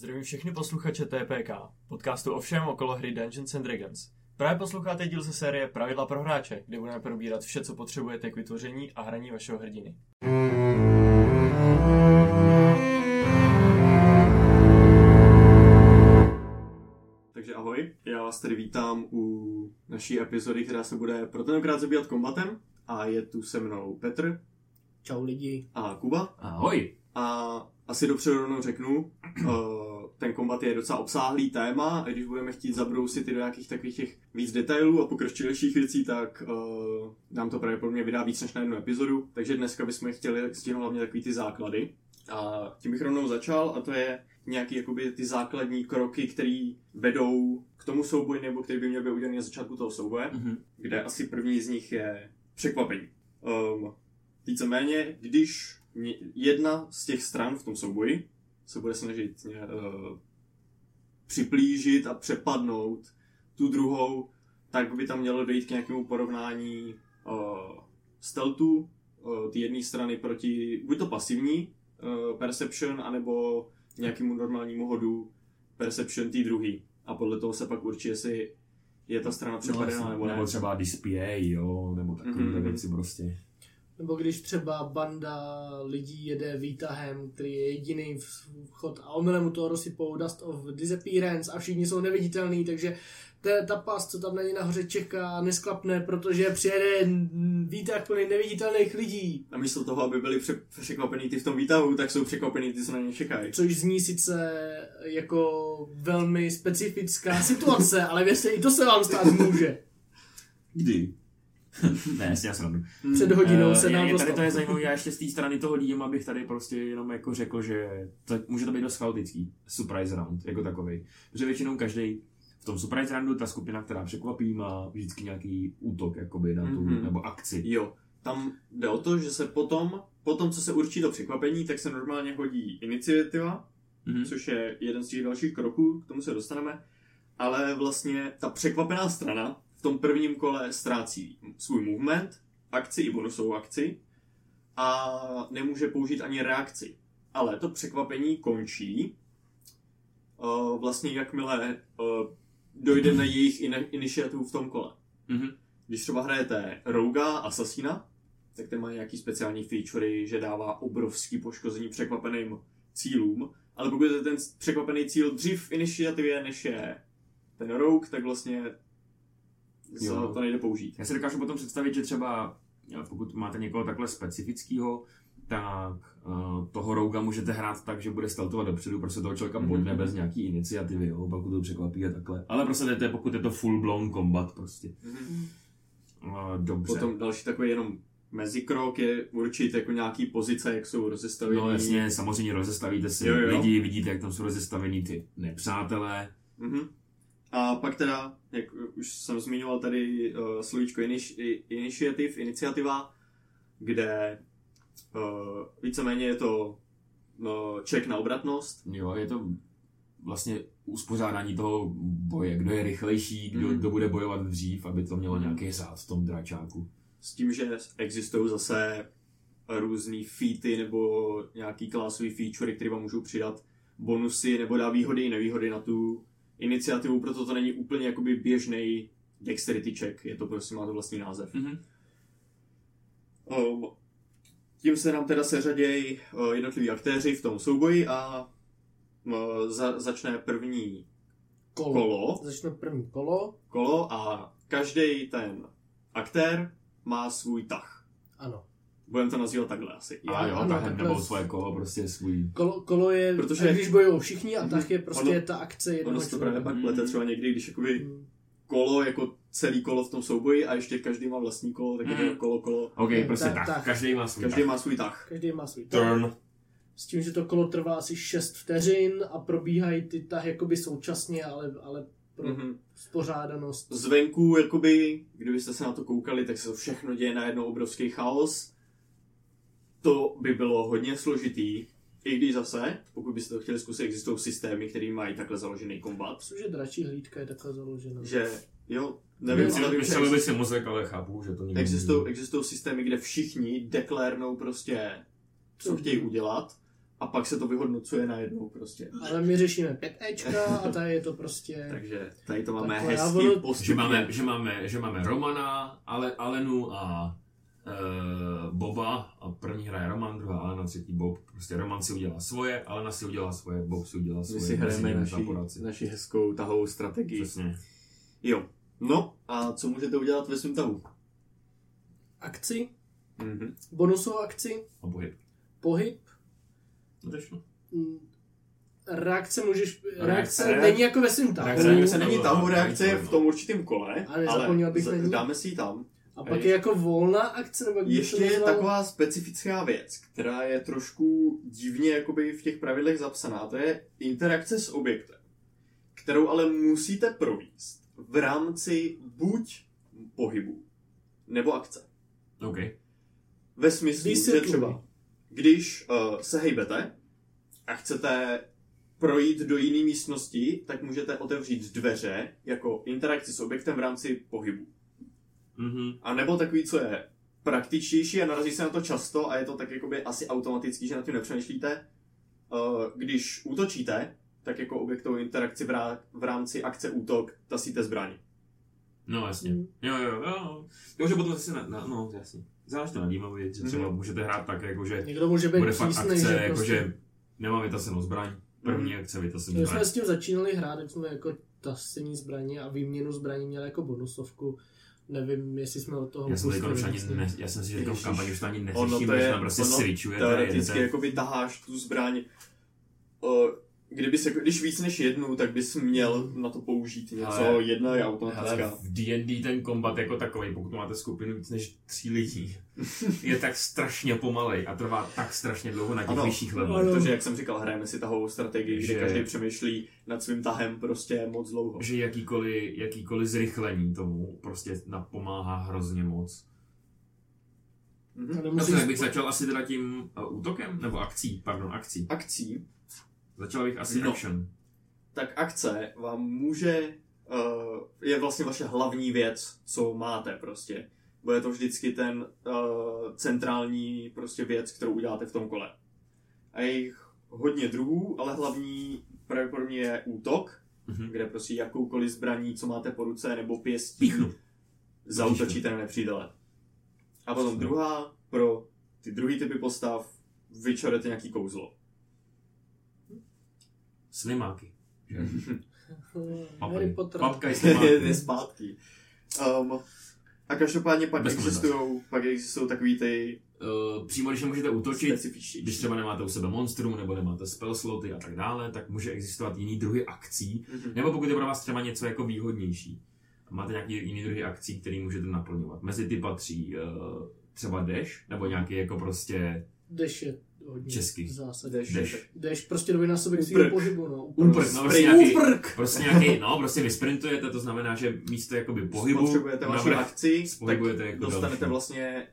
Zdravím všechny posluchače TPK, podcastu o všem okolo hry Dungeons and Dragons. Právě posloucháte díl ze série Pravidla pro hráče, kde budeme probírat vše, co potřebujete k vytvoření a hraní vašeho hrdiny. Takže ahoj, já vás tady vítám u naší epizody, která se bude pro tentokrát zabývat kombatem. A je tu se mnou Petr Čau lidi. a Kuba. Ahoj. A asi dopředu rovnou řeknu, uh, ten kombat je docela obsáhlý téma a když budeme chtít zabrousit i do nějakých takových těch víc detailů a pokročilejších věcí, tak uh, nám to pravděpodobně vydá víc než na jednu epizodu. Takže dneska bychom chtěli stihnout hlavně takový ty základy. A tím bych rovnou začal a to je nějaký jakoby ty základní kroky, které vedou k tomu souboji nebo který by měl být udělaný na začátku toho souboje, Mhm. kde asi první z nich je překvapení. Um, víceméně, když jedna z těch stran v tom souboji se bude snažit uh, připlížit a přepadnout tu druhou, tak by tam mělo dojít k nějakému porovnání uh, stealthu uh, té jedné strany proti buď to pasivní uh, perception, anebo nějakému normálnímu hodu perception té druhé. A podle toho se pak určí, jestli je ta strana přepadená nebo ne. nebo třeba display, jo, nebo takové Mhm. věci prostě. Nebo když třeba banda lidí jede výtahem, který je jediný vchod a omylem mu toho rozsypou Dust of Disappearance a všichni jsou neviditelní, takže ta, ta past, co tam na ně nahoře čeká, nesklapne, protože přijede výtah plný neviditelných lidí. A místo toho, aby byli pře- překvapený ty v tom výtahu, tak jsou překvapený ty, co na ně čekají. Což zní sice jako velmi specifická situace, ale věřte, i to se vám stát může. Kdy? ne, jasně, já srandu. Před hodinou Eh, se je- nám je, tady to je zajímavé, já ještě z té strany toho lídím, abych tady prostě jenom jako řekl, že to, může to být dost chaotický, surprise round, jako takový. Protože většinou každý v tom surprise roundu, ta skupina, která překvapí, má vždycky nějaký útok, jakoby na tu, Mhm. nebo akci. Jo, tam jde o to, že se potom, potom, co se určí to překvapení, tak se normálně hodí iniciativa, Mhm. což je jeden z těch dalších kroků, k tomu se dostaneme, ale vlastně ta překvapená strana v tom prvním kole ztrácí svůj movement, akci i bonusovou akci a nemůže použít ani reakci. Ale to překvapení končí uh, vlastně jakmile uh, dojde na jejich in- iniciativu v tom kole. Mhm. Když třeba hrajete Rouga Assassina, tak ten má nějaký speciální featurey, že dává obrovský poškození překvapeným cílům, ale pokud je ten překvapený cíl dřív v iniciativě, než je ten Rogue, tak vlastně Jo. to nejde použít. Já si dokážu potom představit, že třeba jo, pokud máte někoho takhle specifického, tak uh, toho rouga můžete hrát tak, že bude steltovat dopředu, prostě toho člověka Mhm. bodne bez nějaký iniciativy, jo, pokud to překvapí a takhle. Ale prostě to je, pokud je to full blown combat prostě. Uh, dobře. Potom další takový jenom mezikrok je určit jako nějaký pozice, jak jsou rozestavení. No jasně, samozřejmě rozestavíte si Jo, jo. lidi, vidíte, jak tam jsou rozestavený ty nepřátelé. Mhm. A pak teda, jak už jsem zmiňoval tady uh, slovíčko iniš, i- initiativ, iniciativa, kde uh, víceméně je to no, check na obratnost. Jo, je to vlastně uspořádání toho boje, kdo je rychlejší, kdo, Mhm. kdo bude bojovat dřív, aby to mělo nějaký řád v tom dračáku. S tím, že existují zase různý featy nebo nějaký klasový featurey, které vám můžou přidat bonusy nebo dá výhody i nevýhody na tu iniciativu, proto to není úplně jakoby běžný dexterity check, je to prostě má to vlastní název. Mhm. Um, tím se nám teda seřadějí uh, jednotliví aktéři v tom souboji a uh, za, začne první Kolo. kolo, Začne první kolo. kolo a každý ten aktér má svůj tah. Ano. Budeme to nazývat takhle asi. A jo, ano, tahem takhle nebo svoje kolo, prostě svůj. Kolo, kolo je, Protože- když bojují všichni a tak je prostě Ono- ta akce Ono jednoho se to právě pak plete třeba někdy, když jakoby Hmm. kolo jako celý kolo v tom souboji a ještě každý má vlastní kolo, tak je to Mm. kolo, kolo. OK, prostě tak- tak, každý má svůj Každý tah. má svůj tah. Každý má svůj tah. Turn. S tím, že to kolo trvá asi 6 vteřin a probíhají ty tahy jakoby současně, ale, ale pro Mhm. spořádanost. zvenku, jakoby, kdybyste se na to koukali, tak se to všechno děje na jedno obrovský chaos. To by bylo hodně složitý, i když zase, pokud byste to chtěli zkusit, existují systémy, které mají takhle založený kombat. Myslím, že dračí hlídka je takhle založena. Že, jo, nevím, No, ale vím, že bych si mozek, ale chápu, že to existují, existují systémy, kde všichni deklarnou prostě, co Mhm. chtějí udělat a pak se to vyhodnocuje najednou prostě. Ale my řešíme 5 Ečka a tady je to prostě... Takže tady to máme budu- postupně. Že máme, že máme, že máme Romana, Ale, Alenu a Boba a první hraje Roman, druhá Alena, třetí Bob. Prostě Roman si udělá svoje, Alena si udělá svoje, Bob si udělá My svoje. si hrajeme naši, naši hezkou tahovou strategii. Přesně. Jo. No, a co můžete udělat ve svém tahu? Akci, Mhm. bonusovou akci, A pohyb. pohyb, No to mm, reakce můžeš... Reakce, Reakce- není jako ve svým tahu. Reakce- Reakce není tahu reakce je v tom určitém kole, Ale nezapomněl bych z- dáme si ji tam. A pak je jako volná akce, nebo Ještě je taková specifická věc, která je trošku divně jakoby v těch pravidlech zapsaná. To je interakce s objektem, kterou ale musíte províst v rámci buď pohybu nebo akce. OK. Ve smyslu, že třeba, když uh, se hejbete a chcete projít do jiné místnosti, tak můžete otevřít dveře jako interakci s objektem v rámci pohybu. Mhm. A nebo takový, co je praktičtější a narazí se na to často a je to tak jakoby asi automatický, že nad tím nepřemýšlíte. Uh, když útočíte, tak jako objektovou interakci v, rá- v rámci akce útok tasíte zbraň. No jasně. Mm. Jo, jo, jo. Jo, že potom zase na, na, no jasně. Záleží to na dýmově, že třeba Mhm. můžete hrát tak, jako že Někdo může být bude fakt akce, že jako prostě... že nemám vytasenou zbraň. První akce vytasím My zbraň. jsme s tím začínali hrát, jak jsme jako tasení zbraně a výměnu zbraní měli jako bonusovku. Nevím, jestli jsme od toho Já jsem ani ne, já jsem si říkal v kampani, už to ani Ono neřeším, to že je- tam prostě ono switchujete, Teoreticky jakoby taháš tu zbraň. Uh, kdybys, jako, když víc než jednu, tak bys měl na to použít něco. Ale- Jedna je Ale automatická. v D&D ten kombat jako takový, pokud máte skupinu víc než tří lidí, je tak strašně pomalej a trvá tak strašně dlouho na těch Ano. vyšších levelech. Protože, jak jsem říkal, hrajeme si tahovou strategii, že Že- každý přemýšlí nad svým tahem prostě moc dlouho. Že jakýkoliv, jakýkoliv zrychlení tomu prostě napomáhá hrozně moc. Mhm. A No tak bych začal asi teda tím uh, útokem, nebo akcí, pardon, akcí. Akcí, Začal bych asi No. action. tak akce vám může, uh, je vlastně vaše hlavní věc, co máte prostě. Bude to vždycky ten uh, centrální prostě věc, kterou uděláte v tom kole. A je jich hodně druhů, ale hlavní pravděpodobně je útok, Mhm. kde prostě jakoukoliv zbraní, co máte po ruce, nebo pěstí, Píchnu. zautočíte na nepřítele. A potom druhá, pro ty druhý typy postav, vyčarujete nějaký kouzlo. Slimáky. Harry Potter. Papka je slimáky. zpátky. Um, a každopádně pak existují, pak existují takový ty Uh, přímo když nemůžete útočit, když třeba nemáte u sebe monstrum, nebo nemáte spell sloty a tak dále, tak může existovat jiný druhy akcí, Mhm. nebo pokud je pro vás třeba něco jako výhodnější. A máte nějaký jiný druhy akcí, který můžete naplňovat. Mezi ty patří uh, třeba dash, nebo nějaký jako prostě Dash je hodně Česky. v zásadě. Dash. dash. Dash prostě dvojnásobek svého pohybu, no. Úprk, no prostě Sprint. nějaký, Úprk! prostě nějaký, no prostě vy sprintujete, to znamená, že místo jakoby pohybu, Potřebujete vaši akci, tak jako dostanete další. vlastně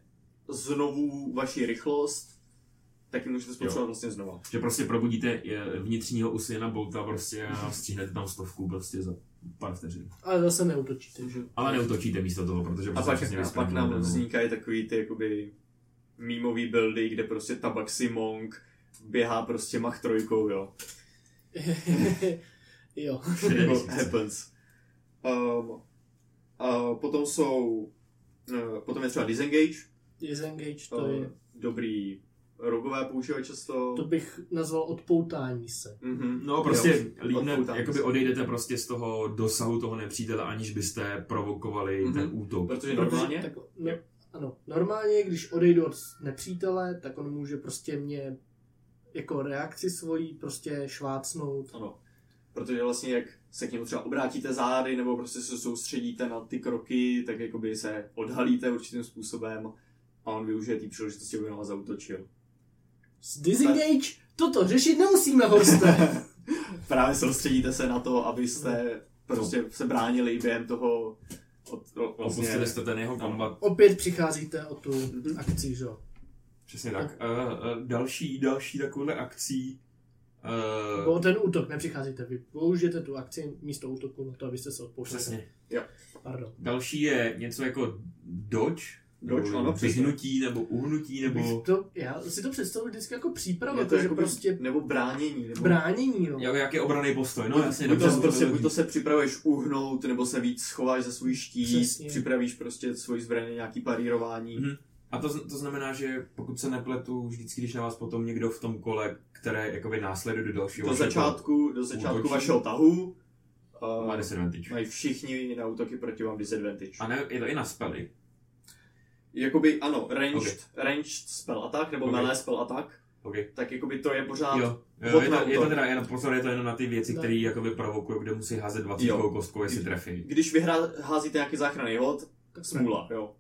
znovu vaši rychlost, tak ji můžete spotřebovat vlastně znova. že prostě probudíte eh, vnitřního Usaina Bolta prostě a stihnete tam stovku prostě za pár vteřin. Ale zase neutočíte, že? Ale neutočíte místo toho, protože A prostě pak, a pak vysprintujete, nám no. vznikají takový ty jakoby mýmový buildy, kde prostě Tabaxi Monk běhá prostě mach trojkou, jo. jo. What tisíce. happens. Um, a potom jsou, uh, potom je třeba disengage, Disengage to uh, je, dobrý rogové používají často. to bych nazval odpoutání se. Mhm. No prostě Jo, líbne, jakoby se. odejdete prostě z toho dosahu toho nepřítele, aniž byste provokovali Mhm. ten útok. Protože Protože, normálně, tak, no, ano, normálně, když odejdu od nepřítele, tak on může prostě mě jako reakci svojí prostě švácnout. ano, protože vlastně jak se k němu třeba obrátíte zády, nebo prostě se soustředíte na ty kroky, tak jakoby se odhalíte určitým způsobem a on využije té příležitosti, aby na vás zautočil. S disengage toto řešit nemusíme, Horste. Právě soustředíte se na to, abyste prostě se bránili během toho od, o, vlastně, Opustili jste ten jeho kombat. Opět přicházíte o tu Mhm. akci, že jo. Přesně tak. Uh, uh, další, další takovouhle akcí. Uh, o ten útok nepřicházíte, vy použijete tu akci místo útoku na to, abyste se odpouštěli. přesně. Pardon. Další je něco jako dodge, Doč, nebo ano, vyhnutí, nebo uhnutí, nebo... To, já si to představuji vždycky jako příprava, Je to protože jakoby, prostě nebo bránění. Nebo... bránění, no. Jak, jak je obraný postoj, no jasně, buď, to, prostě, buď to se připravuješ uhnout, nebo se víc schováš za svůj štít, Přesně. připravíš prostě svoji zbraně, nějaký parírování. Mhm. A to, to znamená, že pokud se nepletu, vždycky, když na vás potom někdo v tom kole, které jakoby následuje do dalšího Do začátku, do začátku útočí. vašeho tahu kola, má uh, disadvantage. mají všichni na útoky proti vám disadvantage. A ne, je to i na spely. Jakoby, ano, ranged, Okay. ranged spell attack, nebo Ok. melee spell attack, Okay. tak jakoby to je pořád... Jo, jo je, na to, je to teda jenom, pozor, je to jenom na ty věci, No. které jakoby provokují, kde musí házet 20 Jo. kostkou, jestli trefí. Když vyhrá, házíte nějaký záchranný hod, Tak smůla, jo.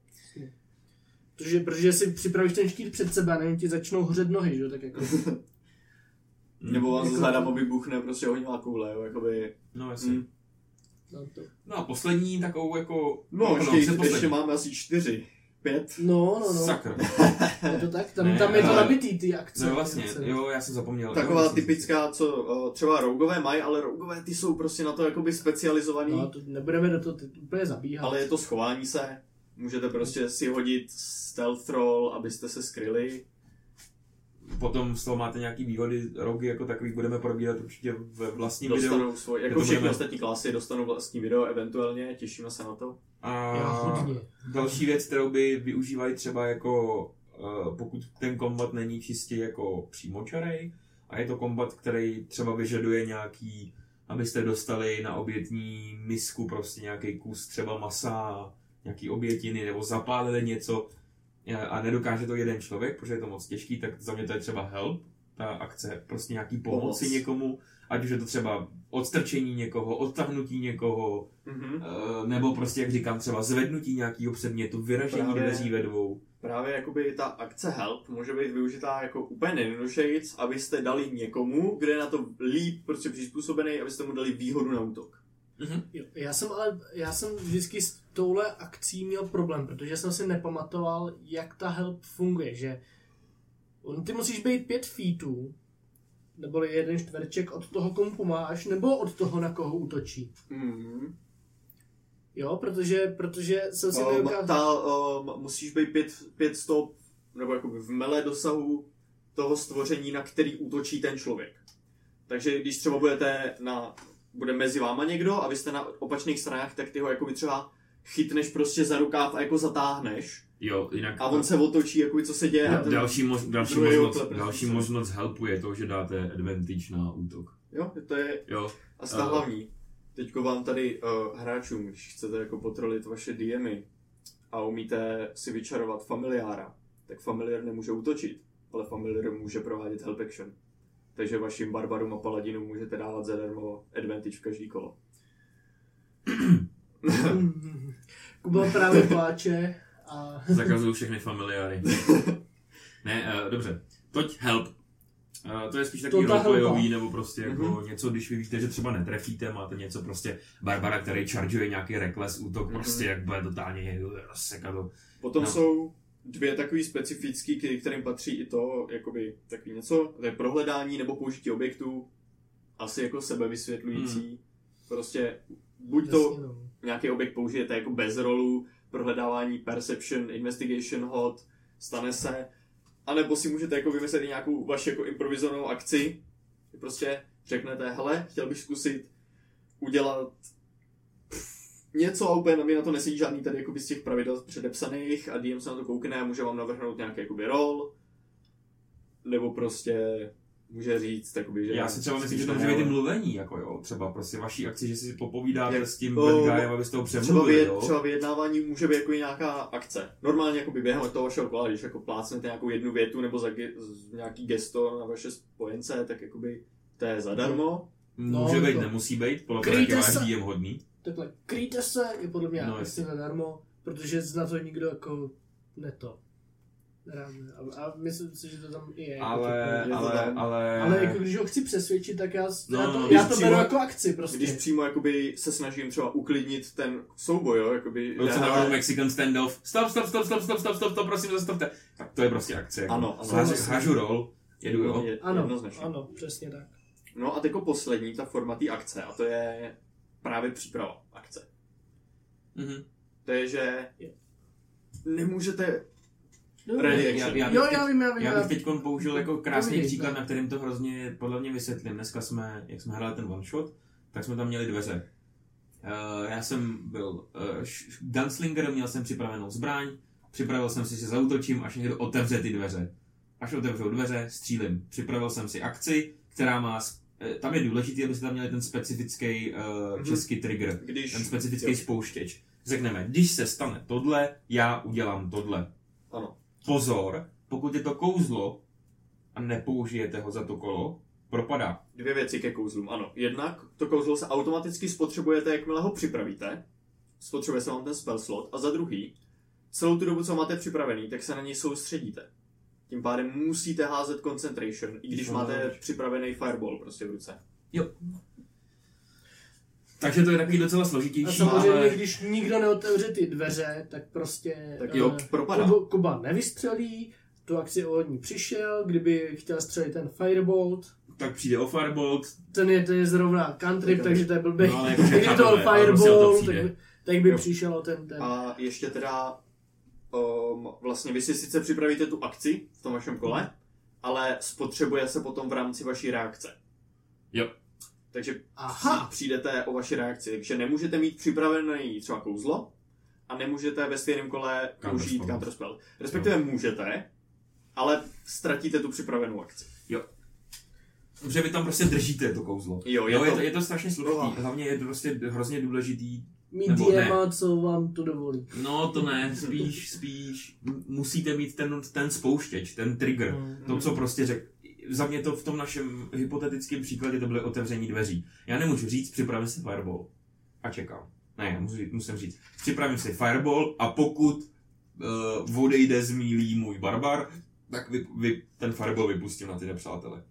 Protože, protože si připravíš ten štít před sebe a nevím, ti začnou hořet nohy, že jo, tak jako... Nebo vám Jako- z hledama vybuchne prostě ohnivá koule, jo, jakoby... No, jasně. Mm. No, to... No a poslední takovou jako... No, ještě, předposlední. ještě máme asi čtyři, pět. no, no, no. Sakra. Je to tak? Tam, Ne, tam je to ale- nabitý, ty akce. No vlastně, akce. jo, já jsem zapomněl. Taková jo, typická, co třeba rougové mají, ale rougové ty jsou prostě na to jakoby specializovaný, No, to nebudeme do toho úplně zabíhat. ale je to schování se. Můžete prostě si hodit stealth roll, abyste se skryli. Potom z toho máte nějaký výhody, rogy jako takových budeme probírat určitě ve vlastním videu. Dostanou svoj, jako všechny budeme- ostatní klasy, dostanou vlastní video eventuálně, těšíme se na to. A další věc, kterou by využívali třeba jako, uh, pokud ten kombat není čistě jako přímočarej, a je to kombat, který třeba vyžaduje nějaký, abyste dostali na obětní misku prostě nějaký kus třeba masa, nějaký obětiny, nebo zapálili něco eh, a nedokáže to jeden člověk, protože je to moc těžký, tak za mě to je třeba help, ta akce, prostě nějaký pomoci Pomoc. někomu, ať už je to třeba odstrčení někoho, odtahnutí někoho, Mhm. Eh, nebo prostě, jak říkám, třeba zvednutí nějakého předmětu, vyražení Právě. dveří ve dvou. Právě jakoby ta akce help může být využitá jako úplně nejjednodušejíc, abyste dali někomu, kde je na to líp prostě přizpůsobený, abyste mu dali výhodu na útok. Jo, já jsem ale, já jsem vždycky s touhle akcí měl problém, protože jsem si nepamatoval, jak ta help funguje, že on, ty musíš být pět feetů, neboli jeden čtverček od toho, komu pomáháš, nebo od toho, na koho útočí. Mhm. Jo, protože, protože jsem si Um, nedokázal... ta, um, musíš být pět, pět stop, nebo jakoby v mele dosahu toho stvoření, na který útočí ten člověk. Takže když třeba budete na, bude mezi váma někdo a vy jste na opačných stranách, tak ty ho jakoby třeba chytneš prostě za rukáv a jako zatáhneš. Jo, jinak A on se otočí, jakoby co se děje. a ten- další, mož, další, možnost, další možnost helpu je to, že dáte advantage na útok. Jo, to je Jo, asi ta Eh. hlavní. Teďko vám tady uh, hráčům, když chcete jako potrolit vaše DMy a umíte si vyčarovat familiára, tak familiar nemůže útočit, ale familiar může provádět help action. Takže vašim barbarům a paladinům můžete dávat zadarmo advantage v každý kolo. Kuba právě pláče a... zakazuju všechny familiáry. ne, uh, dobře. Toť help. Uh, to je spíš takový roleplayový, nebo prostě jako Mhm. něco, když vy víte, že třeba netrefíte, máte něco prostě Barbara, který chargeuje nějaký reckless útok, Mhm. prostě jak bude totálně rozsekat to. Potom No. jsou dvě takový specifický, k kterým patří i to, jakoby takový něco, to je prohledání nebo použití objektů, asi jako sebevysvětlující. Prostě buď to Jasně, no. nějaký objekt použijete jako bez rolu, prohledávání, perception, investigation hod, stane se, anebo si můžete jako vymyslet i nějakou vaši jako improvizovanou akci, prostě řeknete, hele, chtěl bych zkusit udělat něco a úplně na mě na to nesedí žádný tady jakoby z těch pravidel předepsaných a DM se na to koukne a může vám navrhnout nějaký jakoby rol, nebo prostě může říct, jakoby, že... Já si třeba myslím, že to může být i mluvení, jako jo, třeba prostě vaší akci, že si popovídáte Jak- s tím o, bad guyem, abyste ho Třeba, přemluvili, vyjed, jo. třeba vyjednávání může být jako i nějaká akce. Normálně jako během toho vašeho kola, když jako plácnete nějakou jednu větu nebo za ge, z- nějaký gesto na vaše spojence, tak jakoby to je zadarmo. Může No, být, to- nemusí být, podle toho, jak je váš. DM hodný. Takhle, kryjte se je podle mě No, no, jasně. zadarmo, protože na to nikdo jako neto. A, a myslím si, že to tam i je. jako Ale, to ale, tam. ale... ale jako když ho chci přesvědčit, tak já, No, já to, no, já to přímo- beru jako akci prostě. Když přímo jakoby se snažím třeba uklidnit ten souboj, jo, jakoby... Byl se hele, navrhl Mexican standoff. Stop, stop, stop, stop, stop, stop, stop, stop, prosím, zastavte. Tak to je prostě akce. Jako. Ano, ano. Hážu, hážu rol, jedu, jo. je- ano, jednoznačně. ano, přesně tak. No a teďko poslední, ta forma té akce, a to je právě příprava akce. Mhm. To je, že nemůžete... No, Ready Já, action. já, bych Jo, teď, já vím, já vím. já bych teď použil jako krásný Povídej, příklad, na kterým to hrozně podle mě vysvětlím. Dneska jsme, jak jsme hráli ten one shot, tak jsme tam měli dveře. Uh, já jsem byl uh, gunslinger, měl jsem připravenou zbraň, připravil jsem si, že zautočím, až někdo otevře ty dveře. Až otevřou dveře, střílím. Připravil jsem si akci, která má... eh, Tam je důležité, abyste tam měli ten specifický uh, Mhm. český trigger, Když... ten specifický jo. spouštěč. Řekneme, když se stane tohle, já udělám tohle. Ano. Pozor, pokud je to kouzlo a nepoužijete ho za to kolo, propadá. Dvě věci ke kouzlům, ano. Jednak to kouzlo se automaticky spotřebujete, jakmile ho připravíte. Spotřebuje se vám ten spell slot. A za druhý, celou tu dobu, co máte připravený, tak se na něj soustředíte. Tím pádem musíte házet concentration, i když No, máte připravený fireball prostě v ruce. Takže to je takový docela A složitější, samozřejmě, ale... když nikdo neotevře ty dveře, tak prostě Tak jo, eh, propadá. Kuba, Kuba nevystřelí, tu akci od ní přišel, kdyby chtěl střelit ten firebolt, Tak přijde o Firebolt, ten je, ten je zrovna Tak- takže to je blbý. No, ale jako, to o fireball, tak by, tak by Jo. přišel o ten, ten. A ještě teda, um, vlastně vy si sice připravíte tu akci v tom vašem kole, ale spotřebuje se potom v rámci vaší reakce. Jo. Takže Aha, přijdete o vaši reakci, takže nemůžete mít připravený třeba kouzlo a nemůžete ve stejném kole použít counterspell. Respektive můžete, ale ztratíte tu připravenou akci. že vy tam prostě držíte to kouzlo. Jo, je Jo, je to- to, je to strašně složitý. Hlavně je to prostě hrozně důležitý. Mít nebo ne. DMA, co vám to dovolí. No to ne, spíš, spíš musíte mít ten, ten spouštěč, ten trigger. Hmm. To, co prostě řek, za mě to v tom našem hypotetickém příkladě to byly otevření dveří. Já nemůžu říct, připravím si fireball a čekám. Ne, já musím, musím říct, připravím si fireball a pokud uh, odejde z mílí můj barbar, tak vy, vy, ten fireball vypustím na ty nepřátele.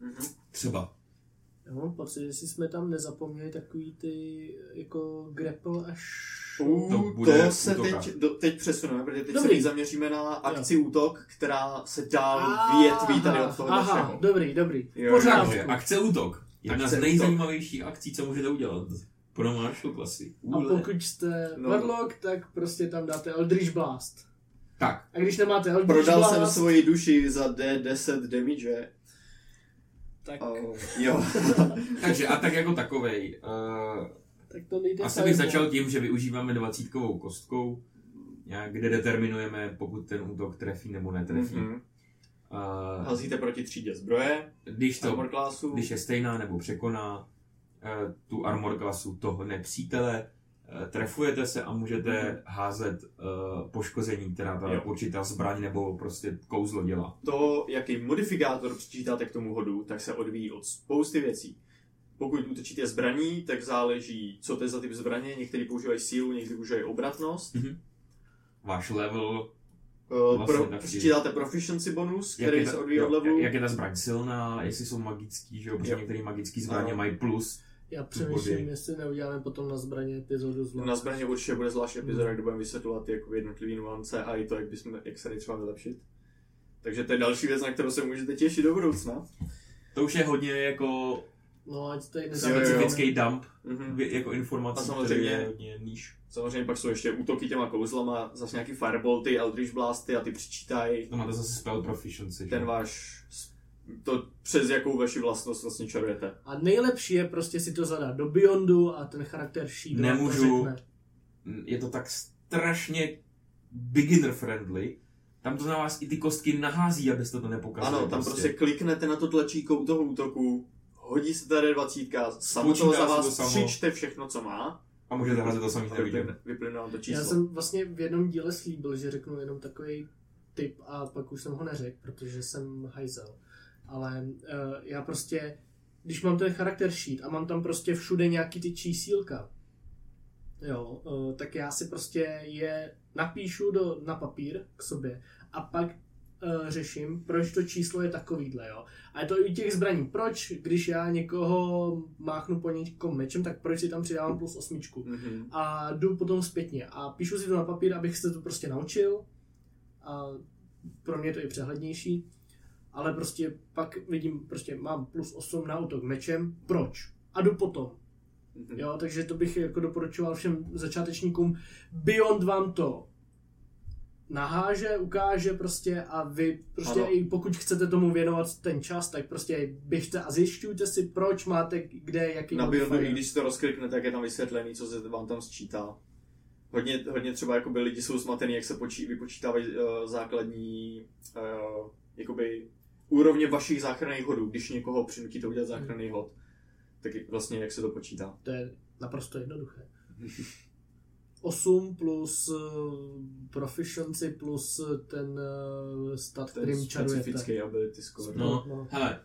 Mhm. Třeba. Já mám pocit, jestli jsme tam nezapomněli takový ty jako grapple až... U, To to, bude to se útoka. teď, do, teď přesuneme, protože teď Dobrý. se teď zaměříme na akci útok, která se dál větví tady od toho aha, našeho. dobrý, dobrý. Jo, Pořádku. Takže akce útok. Jedna z nejzajímavějších akcí, co můžete udělat pro martial klasy. A pokud jste No. Warlock, tak prostě tam dáte Eldritch Blast. Tak, A když nemáte Eldritch Prodal Blast, jsem svoji duši za D10 damage. Tak, Uh, jo. takže a tak jako takovej. Uh, tak to nejde asi bych začal tím, že využíváme dvacítkovou kostkou, kde determinujeme, pokud ten útok trefí nebo netrefí. Mhm. Uh, Házíte proti třídě zbroje, když, to, armor classu. když je stejná nebo překoná uh, tu armor klasu toho nepřítele, trefujete se a můžete házet uh, poškození, která ta Jo. určitá zbraň nebo prostě kouzlo dělá. To, jaký modifikátor přičítáte k tomu hodu, tak se odvíjí od spousty věcí. Pokud útočíte zbraní, tak záleží, co to je za typ zbraně. Někteří používají sílu, někteří používají obratnost. Váš level, Uh, Vlastně pro, přičítáte proficiency bonus, který je, se ta, odvíjí od levelu. jak, jak je ta zbraň silná, jestli jsou magický, že jo, protože Jo. některé magické zbraně Ano. mají plus. Já přemýšlím, body. jestli neuděláme potom na zbraně epizodu zlo. Na zbraně určitě bude zvlášť epizoda, kde budeme vysvětlovat jako jednotlivý nuance a i to, jak, bychom, jak se třeba vylepšit. Takže to je další věc, na kterou se můžete těšit do budoucna. To už je hodně jako No, ať jo. nezáme. specifický dump, Mhm. vě- jako A který samozřejmě- je hodně níž. Samozřejmě pak jsou ještě útoky těma kouzlama, zase nějaký firebolty, eldritch blasty a ty přičítají To máte zase spell proficiency. ten váš, to přes jakou vaši vlastnost vlastně čarujete. A nejlepší je prostě si to zadat do Beyondu a ten charakter to Nemůžu. řekne. Je to tak strašně beginner friendly. Tam to na vás i ty kostky nahází, abyste to nepokazili. Ano, tam prostě kliknete na to tlačítko u toho útoku, hodí se ta D20, samo to za vás to přičte všechno, co má. A můžete házet to samý nevidím. vyplyne, vám to číslo. Já jsem vlastně v jednom díle slíbil, že řeknu jenom takový tip a pak už jsem ho neřekl, protože jsem hajzel. Ale uh, já prostě, když mám ten charakter sheet a mám tam prostě všude nějaký ty čísílka, jo, uh, tak já si prostě je napíšu do, na papír k sobě a pak uh, řeším, proč to číslo je takovýhle, jo. A je to i u těch zbraní. Proč, když já někoho máchnu po někom mečem, tak proč si tam přidávám plus osmičku? Mhm. a jdu potom zpětně a píšu si to na papír, abych se to prostě naučil a pro mě je to i přehlednější, ale prostě pak vidím, prostě mám plus 8 na útok mečem, proč? A jdu potom. Mhm. Jo, takže to bych jako doporučoval všem začátečníkům. Beyond vám to naháže, ukáže prostě a vy prostě Ano. i pokud chcete tomu věnovat ten čas, tak prostě běžte a zjišťujte si, proč máte kde, jaký Na modifier. i když si to rozkliknete, tak je tam vysvětlený, co se vám tam sčítá. Hodně, hodně třeba jakoby lidi jsou zmatený, jak se počí, vypočítávají uh, základní uh, jakoby úrovně vašich záchranných hodů, když někoho přinutíte udělat záchranný hod. Tak vlastně jak se to počítá. To je naprosto jednoduché. 8 plus uh, proficiency plus uh, ten uh, stat, je kterým čarujete. specifický ability score. No, No. hele,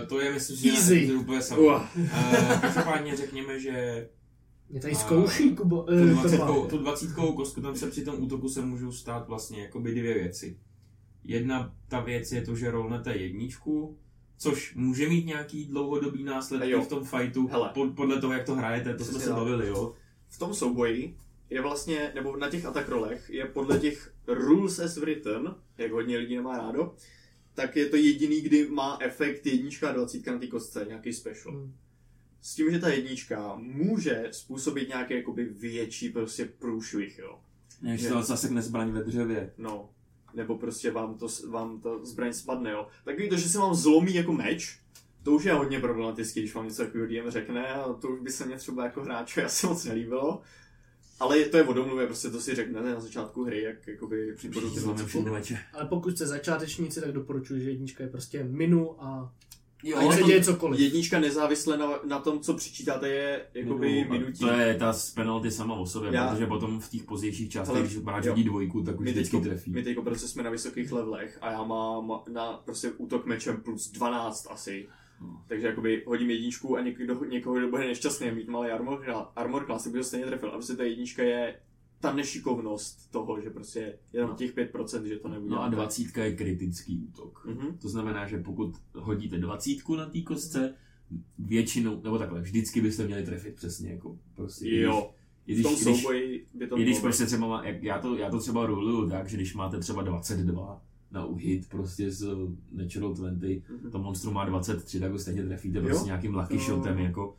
uh, to je myslím, že Easy. to je úplně samo. Uah. Uh, každopádně řekněme, že Mě tady zkouší, Kubo. tu eh, dvacítkou, Tomáš. tu dvacítkovou kostku tam se při tom útoku se můžou stát vlastně jakoby dvě věci. Jedna ta věc je to, že rolnete jedničku, což může mít nějaký dlouhodobý následky Jo. v tom fightu, Hele. pod, podle toho, jak to hrajete, to jsme se bavili, jo. v tom souboji je vlastně, nebo na těch attack rolech, je podle těch rules as written, jak hodně lidí nemá rádo, tak je to jediný, kdy má efekt jednička a dvacítka na té kostce, nějaký special. Hmm. S tím, že ta jednička může způsobit nějaký jakoby větší prostě průšvih, jo. Ne, že to zasekne zbraň ve dřevě. No. Nebo prostě vám to, vám to zbraň spadne, jo. Takový to, že se vám zlomí jako meč, to už je hodně problematický, když vám něco takového DM řekne a to už by se mě třeba jako hráče asi moc nelíbilo. Ale to je o domluvě, prostě to si řeknete na začátku hry, jak jakoby meče. Ale pokud jste začátečníci, tak doporučuji, že jednička je prostě minu a Jo, ať se děje cokoliv. Jednička nezávisle na, na tom, co přičítáte, je jakoby No, minutí. To je ta z penalty sama o sobě, Já- protože potom v těch pozdějších částech, když hráč hodí dvojku, tak už vždycky teďko, trefí. my teďko prostě jsme na vysokých levelech a já mám na prostě útok mečem plus 12 asi. No. Takže jakoby hodím jedničku a někdo, někoho, kdo bude nešťastný mít malý armor, armor class, tak by ho stejně trefil. A prostě ta jednička je ta nešikovnost toho, že prostě je tam No. těch 5%, že to nebude. No a dvacítka je kritický útok. Mhm. To znamená, že pokud hodíte dvacítku na té kostce, většinou, nebo takhle, vždycky byste měli trefit přesně, jako prostě. Jo, I v když, tom když, souboji by to když prostě třeba má, jak já, to, já to třeba ruluju tak, že když máte třeba 22 na uhit prostě z Natural 20, Mhm. to monstrum má 23, tak ho stejně trefíte Jo? prostě nějakým lucky To- shotem, jako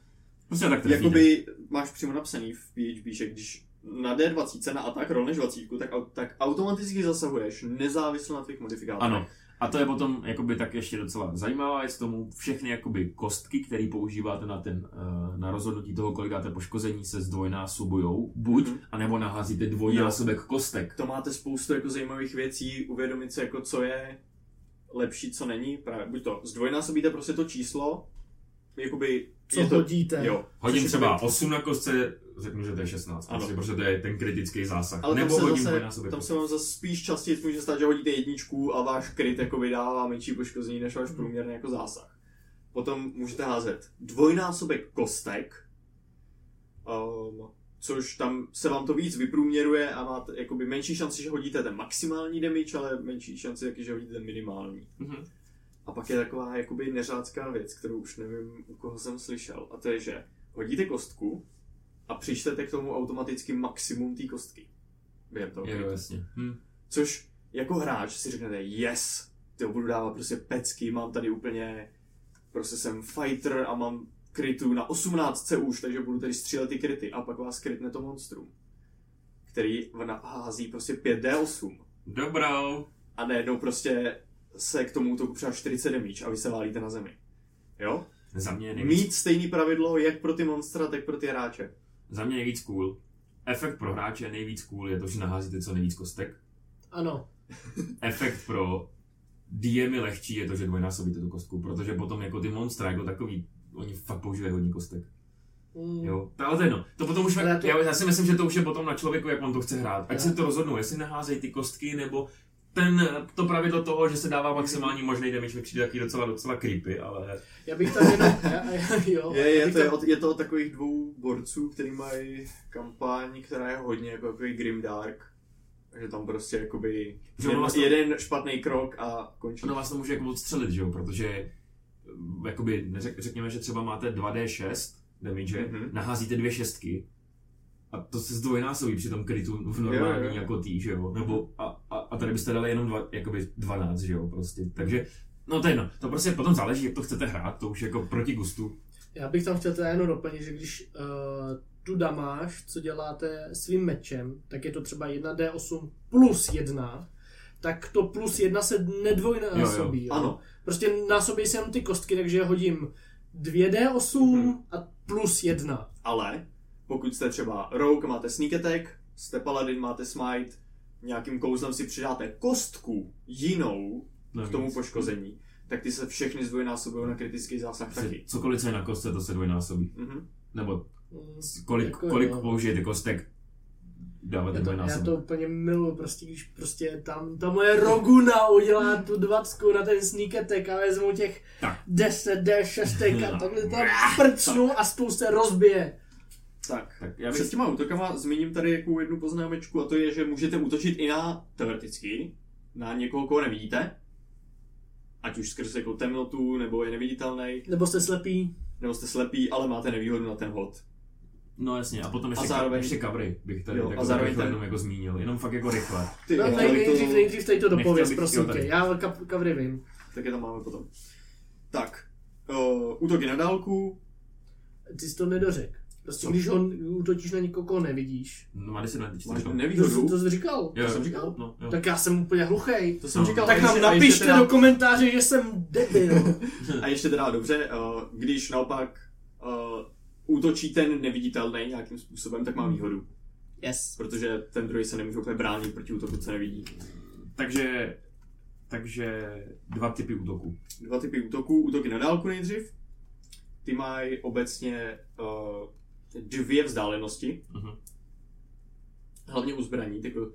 prostě tak trefíte. Jakoby máš přímo napsaný v PHP, že když na D20 na atak rolneš 20, tak, tak automaticky zasahuješ nezávisle na tvých modifikátorech. Ano. A to je potom jakoby tak ještě docela zajímavá věc tomu, všechny jakoby kostky, které používáte na ten, eh, na rozhodnutí toho, kolik dáte poškození, se zdvojnásobujou, buď, Mhm. anebo naházíte dvojnásobek kostek. To máte spoustu jako zajímavých věcí, uvědomit si, jako co je lepší, co není. Právě buď to zdvojnásobíte prostě to číslo, jakoby Co je to, hodíte. Jo. Hodím třeba jakoby- 8 na kostce, řeknu, že to je 16, Ano. prostě, protože to je ten kritický zásah. Ale nebo tam se, hodím zase, dvojnásobek tam kostek. se vám zase spíš častěji může stát, že hodíte jedničku a váš kryt jako vydává menší poškození než váš průměrný jako zásah. Potom můžete házet dvojnásobek kostek, um, což tam se vám to víc vyprůměruje a máte jakoby menší šanci, že hodíte ten maximální damage, ale menší šanci, taky, že hodíte ten minimální. Mhm. A pak je taková jakoby neřádská věc, kterou už nevím, u koho jsem slyšel. A to je, že hodíte kostku a přičtete k tomu automaticky maximum té kostky. Během toho Jo, jasně. Hm. Což jako hráč si řeknete, yes, to budu dávat prostě pecky, mám tady úplně, prostě jsem fighter a mám krytu na 18 už, takže budu tady střílet ty kryty a pak vás krytne to monstrum, který hází prostě 5D8 Dobrou. a najednou prostě se k tomu útoku přidá 40 damage a vy se válíte na zemi. Jo? Za mě nejvíc, Mít stejný pravidlo jak pro ty monstra, tak pro ty hráče. Za mě nejvíc cool. Efekt pro hráče nejvíc cool je to, že naházíte co nejvíc kostek. Ano. efekt pro DM lehčí je to, že dvojnásobíte tu kostku, protože potom jako ty monstra jako takový, oni fakt používají hodně kostek. Mm. Jo, to, ale to je jedno. To potom už, Ale já, to- já, si myslím, že to už je potom na člověku, jak on to chce hrát. Ať Já- se to rozhodnou, jestli naházejí ty kostky, nebo ten, to pravidlo toho, že se dává maximální možný damage, mi přijde taky docela, docela creepy, ale Já bych tam jenom... já, já, jo, Je, je, bych to, je, tam- od, je to od takových dvou borců, který mají kampaň, která je hodně jako takový grimdark. Takže tam prostě jakoby Že jeden, vlastně- jeden špatný krok a končí. ono vás to může jako odstřelit, že jo, protože mm, jakoby, neřek, řekněme, že třeba máte 2D6 damage, Mhm. mm-hmm. naházíte dvě šestky, a to se zdvojnásobí při tom krytu v normální Jo, jo. jako tý, že jo? Nebo, a, a, tady byste dali jenom dva, jakoby 12, že jo, prostě. Takže, no to je jedno. To prostě potom záleží, jak to chcete hrát, to už jako proti gustu. Já bych tam chtěl teda jenom doplnit, že když uh, tu damáž, co děláte svým mečem, tak je to třeba 1d8 plus 1, tak to plus 1 se nedvojnásobí. Jo, Jo, Ano. Prostě násobí se jenom ty kostky, takže hodím 2d8 Mhm. a plus 1. Ale pokud jste třeba rogue, máte sneak attack, jste paladin, máte smite, nějakým kouzlem si přidáte kostku jinou k tomu poškození, tak ty se všechny zdvojnásobují na kritický zásah taky. Cokoliv, co je na kostce, to se dvojnásobí. Mhm. Nebo Mm, kolik, jako kolik jo. použijete kostek, dáváte Já to, já dvojnásobek. to úplně miluju, prostě když prostě tam ta moje Roguna udělá tu dvacku na ten sneak attack a vezmu těch Tak. 10 D6 a takhle tam prcnu a stůl se rozbije. Tak. Tak já Před bych... těma útokama zmíním tady jako jednu poznámečku a to je, že můžete útočit i na, teoreticky, na někoho, koho nevidíte. Ať už skrz jako temnotu, nebo je neviditelný, Nebo jste slepý. nebo jste slepý, ale máte nevýhodu na ten hod. No jasně, a potom ještě, A zároveň- ka- ještě covery bych tady Jo, jo, a jako zároveň rychle ten- jenom jako zmínil, jenom fakt jako rychle. Ty, No, nej, nejdřív, to- nejdřív tady to dopověz, prosím tě. Já kavry vím. Tak je tam máme potom. Tak, uh, útoky na dálku, Ty jsi to nedořek. Prostě když ho útočíš na někoho, koho nevidíš. No má 10 let, máš no. To, jsi- nevýhodu. to jsi říkal. Jo, jsem jo, říkal? No, jo. Tak já jsem úplně hluchej. To jsem No. říkal. Tak nám napište teda- do komentáře, že jsem debil. A ještě teda dobře, uh, když naopak uh, útočí ten neviditelný nějakým způsobem, tak má výhodu. yes. Protože ten druhý se nemůže úplně bránit proti útoku, co nevidí. Takže, takže dva typy útoků. Dva typy útoků. Útoky na dálku nejdřív. Ty mají obecně uh, dvě vzdálenosti. Mhm. Hlavně u zbraní. Tyko,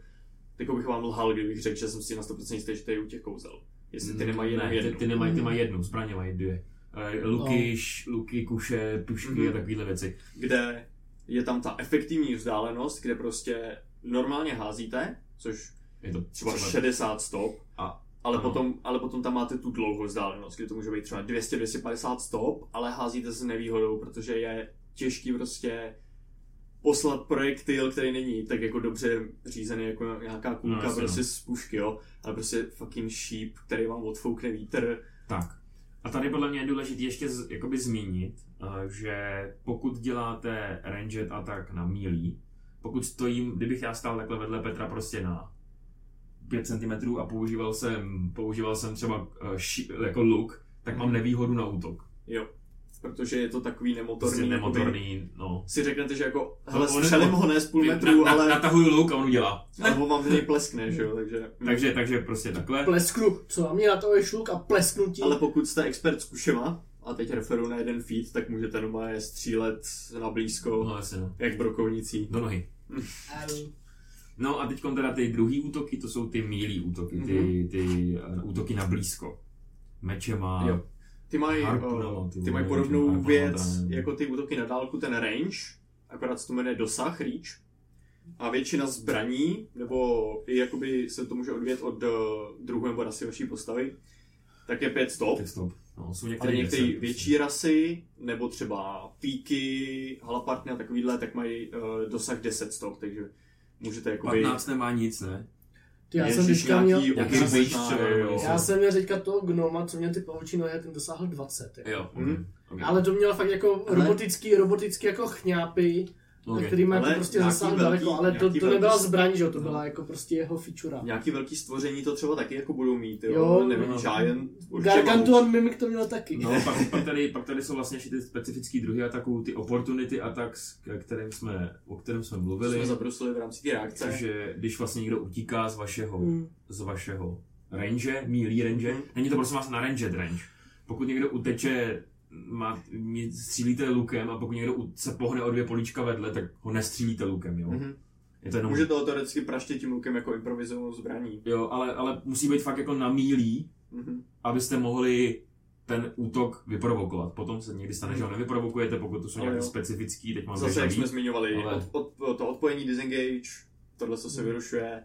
tyko bych vám lhal, kdybych řekl, že jsem si na 100% jistý, že to je u těch kouzel. Jestli ty nemají jenom ne, jednu. Ty, ty, nemají, ty mají jednu, zbraně mají dvě. Eh, Luky, No. š, luky, kuše, pušky Mhm. a takovéhle věci. kde je tam ta efektivní vzdálenost, kde prostě normálně házíte, což Je to třeba třeba 60 stop, A- ale, ano. potom, ale potom tam máte tu dlouhou vzdálenost, kde to může být třeba 200-250 stop, ale házíte s nevýhodou, protože je těžký prostě poslat projektil, který není tak jako dobře řízený jako nějaká kulka No, prostě no. z pušky, jo, ale prostě fucking sheep, který vám odfoukne vítr. Tak. A tady podle mě je důležité ještě z, jakoby zmínit, eh, že pokud děláte ranged attack na mílí, pokud stojím, kdybych já stál takhle vedle Petra prostě na 5 cm a používal jsem, používal jsem třeba eh, ši, jako luk, tak mám nevýhodu na útok. Jo, protože je to takový nemotorný. Prostě jakoby- nemotorný, no. Si řeknete, že jako, hele, on- střelím ho ne z půl Na, metru, na, ale... Natahuju luk a on udělá. Nebo vám z něj pleskne, že jo, takže... Takže, takže prostě takhle. Plesknu, co mě na to je šluk a plesknu ti. Ale pokud jste expert s kušema, a teď referu na jeden feed, tak můžete normálně střílet na blízko, No jasně, no. jak brokovnicí. Do nohy. No a teď teda ty druhý útoky, to jsou ty mílí útoky, ty, ty uh, útoky na blízko. Mečema, Jo. Ty mají, uh, ty mají podobnou věc, jako ty útoky na dálku, ten range, akorát se to jmenuje dosah, reach. A většina zbraní, nebo i jakoby se to může odvět od uh, druhu nebo rasy vaší postavy, tak je 5 stop. Tak stop. No, jsou některé některé větší rasy, nebo třeba píky, halapartny a takovýhle, tak mají uh, dosah 10 stop, takže můžete jakoby... 15 nemá nic, ne? Ty, já jsem teďka měl... Já jsem měl teďka toho gnoma, co měl ty pavoučí nohy, ten dosáhl 20. Jo. Jo, Mhm. okay. Ale to měl fakt jako robotický, robotický jako chňápy, okay. který má Ale jako prostě velký- daleko, ale to, to velký- nebyla zbraň, že jo, to No. byla jako prostě jeho feature. Nějaký velký stvoření to třeba taky jako budou mít, jo, Jo, nevím, no. Giant, Gargantuan Mimik to měl taky. No, pak, pak, tady, pak tady jsou vlastně ještě ty specifické druhy ataků, ty opportunity attacks, kterým jsme, o kterém jsme mluvili. jsme zabrusili v rámci té reakce. Takže když vlastně někdo utíká z vašeho, Hmm. z vašeho range, mílí range, není to prosím vás na ranged range. Pokud někdo uteče, má, střílíte lukem a pokud někdo se pohne o dvě políčka vedle, tak ho nestřílíte lukem, jo. Mhm. Je to jenom, Může to teoreticky praštit tím lukem jako improvizovanou zbraní. jo, ale, ale musí být fakt jako na mílí, Mhm. abyste mohli ten útok vyprovokovat. Potom se někdy stane, že ho nevyprovokujete, pokud to jsou nějaký specifický, teď mám Zase, jak jsme zmiňovali, ale- od, od, to odpojení disengage, tohle, co se Mhm. vyrušuje,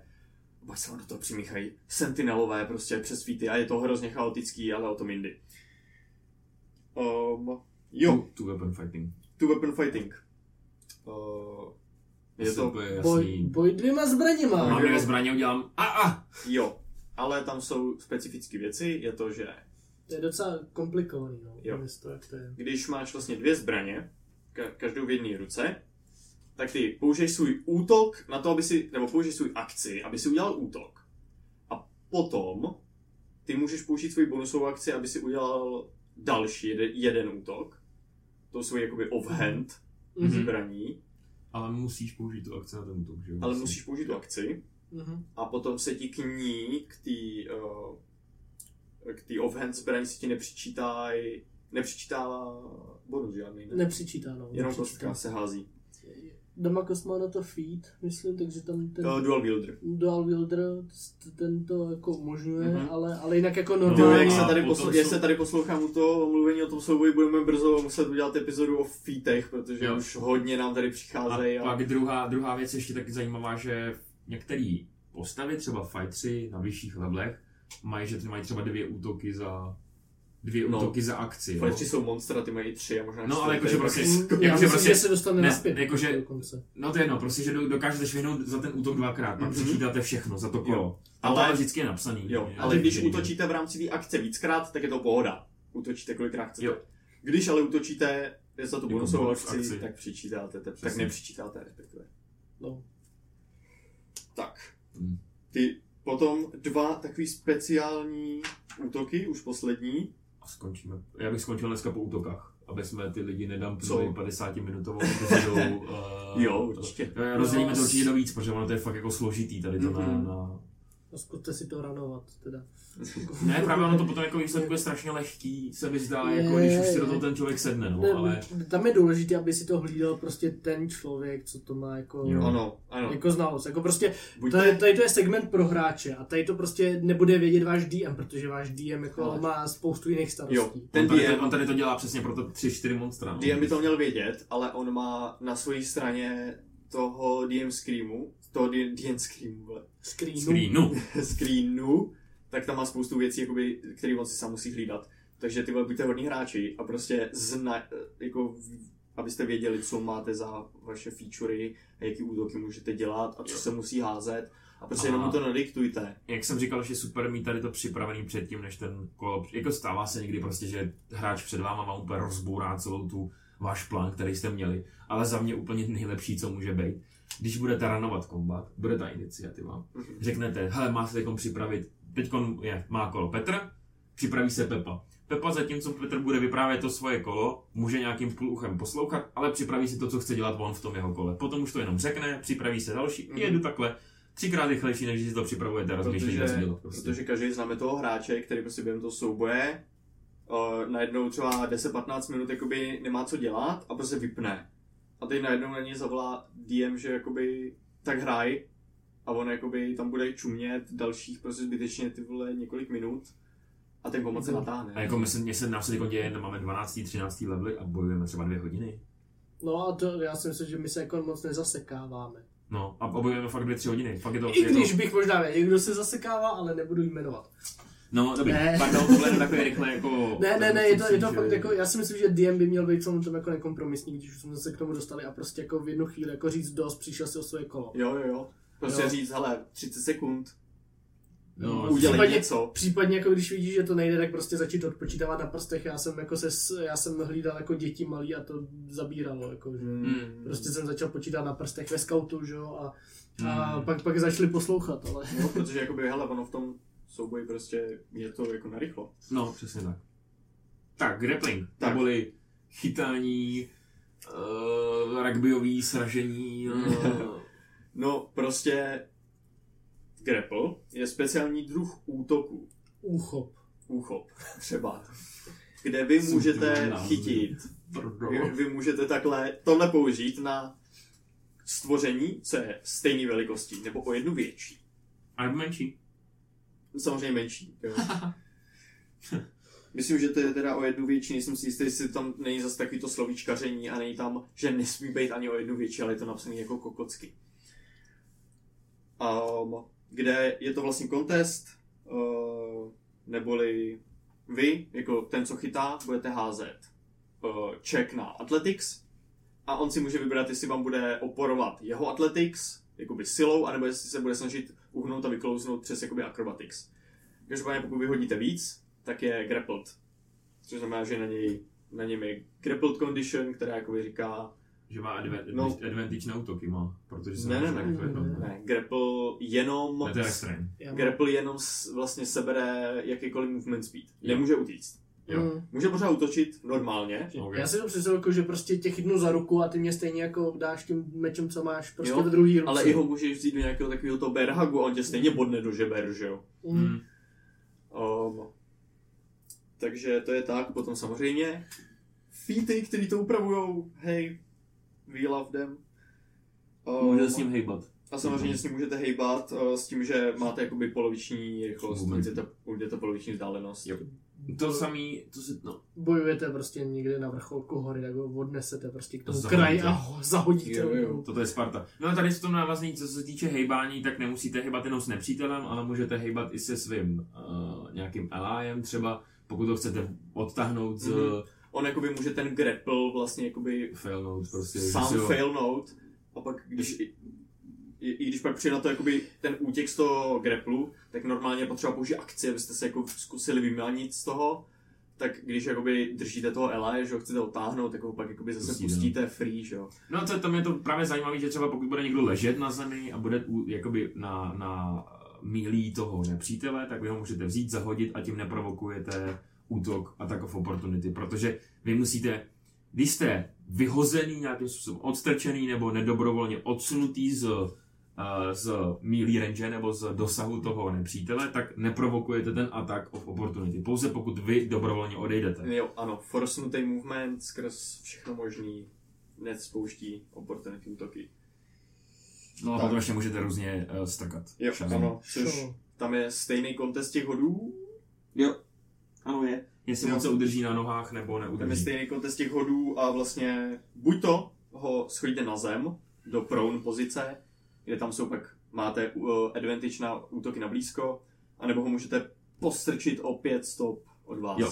pak se vám do toho přimíchají sentinelové prostě přes a je to hrozně chaotický, ale o tom jindy. Um, jo, Two, two weapon fighting. two weapon fighting. Uh, je to, Boj, boj dvěma zbraněma. Mám dvě zbraně, udělám a a! jo, ale tam jsou specifické věci, je to, že To je docela komplikovaný, no. Jo. Nevím, to, jak to je. když máš vlastně dvě zbraně, ka- každou v jedné ruce, tak ty použiješ svůj útok na to, aby si, nebo použiješ svůj akci, aby si udělal útok. A potom ty můžeš použít svůj bonusovou akci, aby si udělal další jeden, jeden útok. To svůj jakoby offhand Mhm. zbraní, Ale musíš použít tu akci na ten útok, že jo? ale musíš použít tu akci. Mhm. a potom se ti k ní, k té uh, k té offhand zbraní se ti nepřičítaj, nepřičítá bonus žádný, ne? Nepřičítá, no. Jenom nepřičítá. kostka se hází. Damakos má na to feed, myslím, takže tam ten Uh, dual wielder. dual wielder, ten to jako umožňuje, Mhm. ale, ale jinak jako Jo, normálně. jak se, A tady potom posl- jak jsou- se tady poslouchám u toho mluvení o tom souboji, budeme brzo muset udělat epizodu o featech, protože Jo. už hodně nám tady A přicházejí. A, pak druhá, druhá věc ještě taky zajímavá, že některé postavy, třeba fightři na vyšších levelech, mají, že ty mají třeba dvě útoky za dvě No. útoky za akci. Jo? Fletři jsou monstra, ty mají tři a možná No, ale jakože to je prostě- jakože prostě- že se dostane ne, naspět. jakože-. No to je jedno, prostě, že do- dokážete švihnout za ten útok dvakrát, pak Mhm. přečítáte všechno za to kolo. Jo. Ale to ale vždycky je napsaný. Jo, Je- ale je- když je- útočíte v rámci té akce víckrát, tak je to pohoda. Útočíte kolikrát chcete. Jo. Když ale útočíte za tu Jako bonusovou bonus akci, akci. tak přičítáte, tak, tak nepřičítáte respektive. No. Tak. Hmm. Ty potom dva takový speciální útoky, už poslední. A skončíme. Já bych skončil dneska po útokách, aby jsme ty lidi pro 50 minutovou epizodou. uh, Jo, určitě. Rozdělíme to určitě do víc, protože ono to je fakt jako složitý tady to na, Mhm. na... A zkuste si to ranovat, teda. Ne, právě ono to potom jako výsledku je strašně lehký, se mi zdá, Je, jako když už si do toho ten člověk sedne, no, Ne, ale... Tam je důležité, aby si to hlídal prostě ten člověk, co to má jako, Jo. Ano, ano. jako znalost. Jako prostě, Buďte, tady, tady to je segment pro hráče a tady to prostě nebude vědět váš DM, protože váš DM jako Ale- má spoustu jiných jo, starostí. ten on, tady, DM, to, on tady to dělá přesně pro to 3-4 monstra. No. DM by to měl vědět, ale on má na své straně toho DM Screamu, toho Screamu, vole. Screenu. Screenu. screenu, tak tam má spoustu věcí, jakoby, který on si sám musí hlídat. Takže ty vole, buďte hodní hráči a prostě zna, jako, abyste věděli, co máte za vaše featurey a jaký útoky můžete dělat a co Jo. se musí házet. A prostě A- jenom mu to nadiktujte. Jak jsem říkal, že je super mít tady to připravený předtím, než ten kolo... Jako stává se někdy prostě, že hráč před váma má úplně rozbourá celou tu váš plán, který jste měli. Ale za mě úplně nejlepší, co může být. Když budete ranovat kombat, bude ta iniciativa. Mhm. řeknete, hele, má se teď připravit, teď je, má kolo Petr, připraví se Pepa. Pepa zatímco Petr bude vyprávět to svoje kolo, může nějakým půl poslouchat, ale připraví si to, co chce dělat on v tom jeho kole. Potom už to jenom řekne, připraví se další, Mhm. jedu takhle, třikrát rychlejší, než když si to připravujete a rozmýšlíte, co Protože, dělat. Prostě. protože každý známe toho hráče, který prostě během toho souboje uh, najednou třeba 10-15 minut jakoby nemá co dělat a prostě vypne. A teď najednou na něj zavolá DM, že jakoby tak hraj a on jakoby tam bude čumět dalších prostě zbytečně ty vole několik minut a ten kombat se Mhm. natáhne. A jako my se, mě se nám se děje, máme 12. 13. levely a bojujeme třeba dvě hodiny. No a to, já si myslím, že my se jako moc nezasekáváme. No a bojujeme fakt dvě, tři hodiny. Fakt je to, I je když to, bych možná věděl, kdo se zasekává, ale nebudu jmenovat. No, dobrý. Ne. Pardon, tohle je takový rychle jako... Ne, ne, ne, je to, je to fakt jako, já si myslím, že DM by měl být v tom jako nekompromisní, když už jsme se k tomu dostali a prostě jako v jednu chvíli jako říct dost, přišel si o svoje kolo. Jo, jo, jo. Prostě Jo. říct, hele, 30 sekund, No, udělej případně- něco. Případně jako když vidíš, že to nejde, tak prostě začít odpočítávat na prstech. Já jsem jako se, já jsem hlídal jako děti malý a to zabíralo. Jako, že. Hmm. Prostě jsem začal počítat na prstech ve scoutu, že jo, a, a Hmm. pak, pak začali poslouchat, ale... Jo, protože jakoby, hele, ono v tom souboji prostě je to jako narychlo. No, přesně tak. Tak, grappling. Tak. Neboli chytání, uh, rugbyový sražení. Uh, No, prostě grapple je speciální druh útoku, Úchop. úchop třeba, kde vy můžete chytit, vy, vy můžete takhle tohle použít na stvoření, co je stejné velikosti, nebo o jednu větší. a nebo menší. Samozřejmě menší. Jo. Myslím, že to je teda o jednu větší, nejsem si jistý, jestli tam není zase takový to slovíčkaření a není tam, že nesmí být ani o jednu větší, ale je to napsané jako kokocky. Um, kde je to vlastně kontest, uh, neboli vy, jako ten, co chytá, budete házet uh, check na athletics a on si může vybrat, jestli vám bude oporovat jeho athletics, jakoby silou, anebo jestli se bude snažit uhnout a vyklouznout přes jakoby acrobatics. Každopádně pokud vyhodíte víc, tak je grappled. Což znamená, že na něj, na něm je grappled condition, která jakoby říká, Že má advan- No. advantage na útoky, má, protože se Ne, ne, ne. zvednout. Ne. Ne, grapple jenom... Ne, to je mám- Grapple jenom s, vlastně sebere jakýkoliv movement speed. Jo. Nemůže utíct. Jo. Mm. Může pořád útočit normálně. Ok. Já si to představuji, jako, že prostě tě chytnu za ruku a ty mě stejně jako dáš tím mečem, co máš prostě Jo, v druhý ruce. Ale i ho můžeš vzít do nějakého takového toho bear hugu a on tě stejně bodne do žeber, že jo. Mm. Hmm. Um, takže to je tak, potom samozřejmě featy, který to upravujou, hej, we love them. Um, Může s ním hejbat. A samozřejmě s ním můžete hejbat uh, s tím, že máte jakoby poloviční rychlost, ujdete poloviční vzdálenost. Jo. To samý, to se, no, Bojujete prostě někde na vrcholku hory, tak ho odnesete prostě k tomu Zahodíte. kraji a ho zahodíte. Jo, jo. toto je Sparta. No a tady v tom návazný, co se týče hejbání, tak nemusíte hejbat jenom s nepřítelem, ale můžete hejbat i se svým uh, nějakým allyem třeba, pokud to chcete odtáhnout z Mhm. On jakoby může ten grapple vlastně jakoby failnout prostě. že sám si failnout a pak když i, když pak přijde na to jakoby ten útěk z toho grapplu, tak normálně je potřeba použít akci, abyste se jako zkusili vymanit z toho, tak když jakoby držíte toho Ela, že ho chcete otáhnout, tak ho pak jakoby zase Pustíte, pustíte free, že jo. No to, to mě to právě zajímavé, že třeba pokud bude někdo ležet na zemi a bude u- jakoby na, na mílí toho nepřítele, tak vy ho můžete vzít, zahodit a tím neprovokujete útok attack of opportunity, protože vy musíte, když jste vyhozený nějakým způsobem, odstrčený nebo nedobrovolně odsunutý z, z mílí range nebo z dosahu toho nepřítele, tak neprovokujete ten attack of opportunity, pouze pokud vy dobrovolně odejdete. Jo, ano, forsunutý movement skrz všechno možný nespouští opportunity útoky. No a Tak. potom ještě můžete různě uh, strkat. Jo, šazem. ano, což Šo. tam je stejný kontest těch hodů. Jo. Ano, je. Jestli moc se udrží na nohách nebo Tam je neudrží. stejný kontest těch hodů a vlastně buď to ho schodíte na zem, do prone pozice, kde tam jsou pak, máte uh, advantage na útoky na blízko, anebo ho můžete postrčit o pět stop od vás. Jo.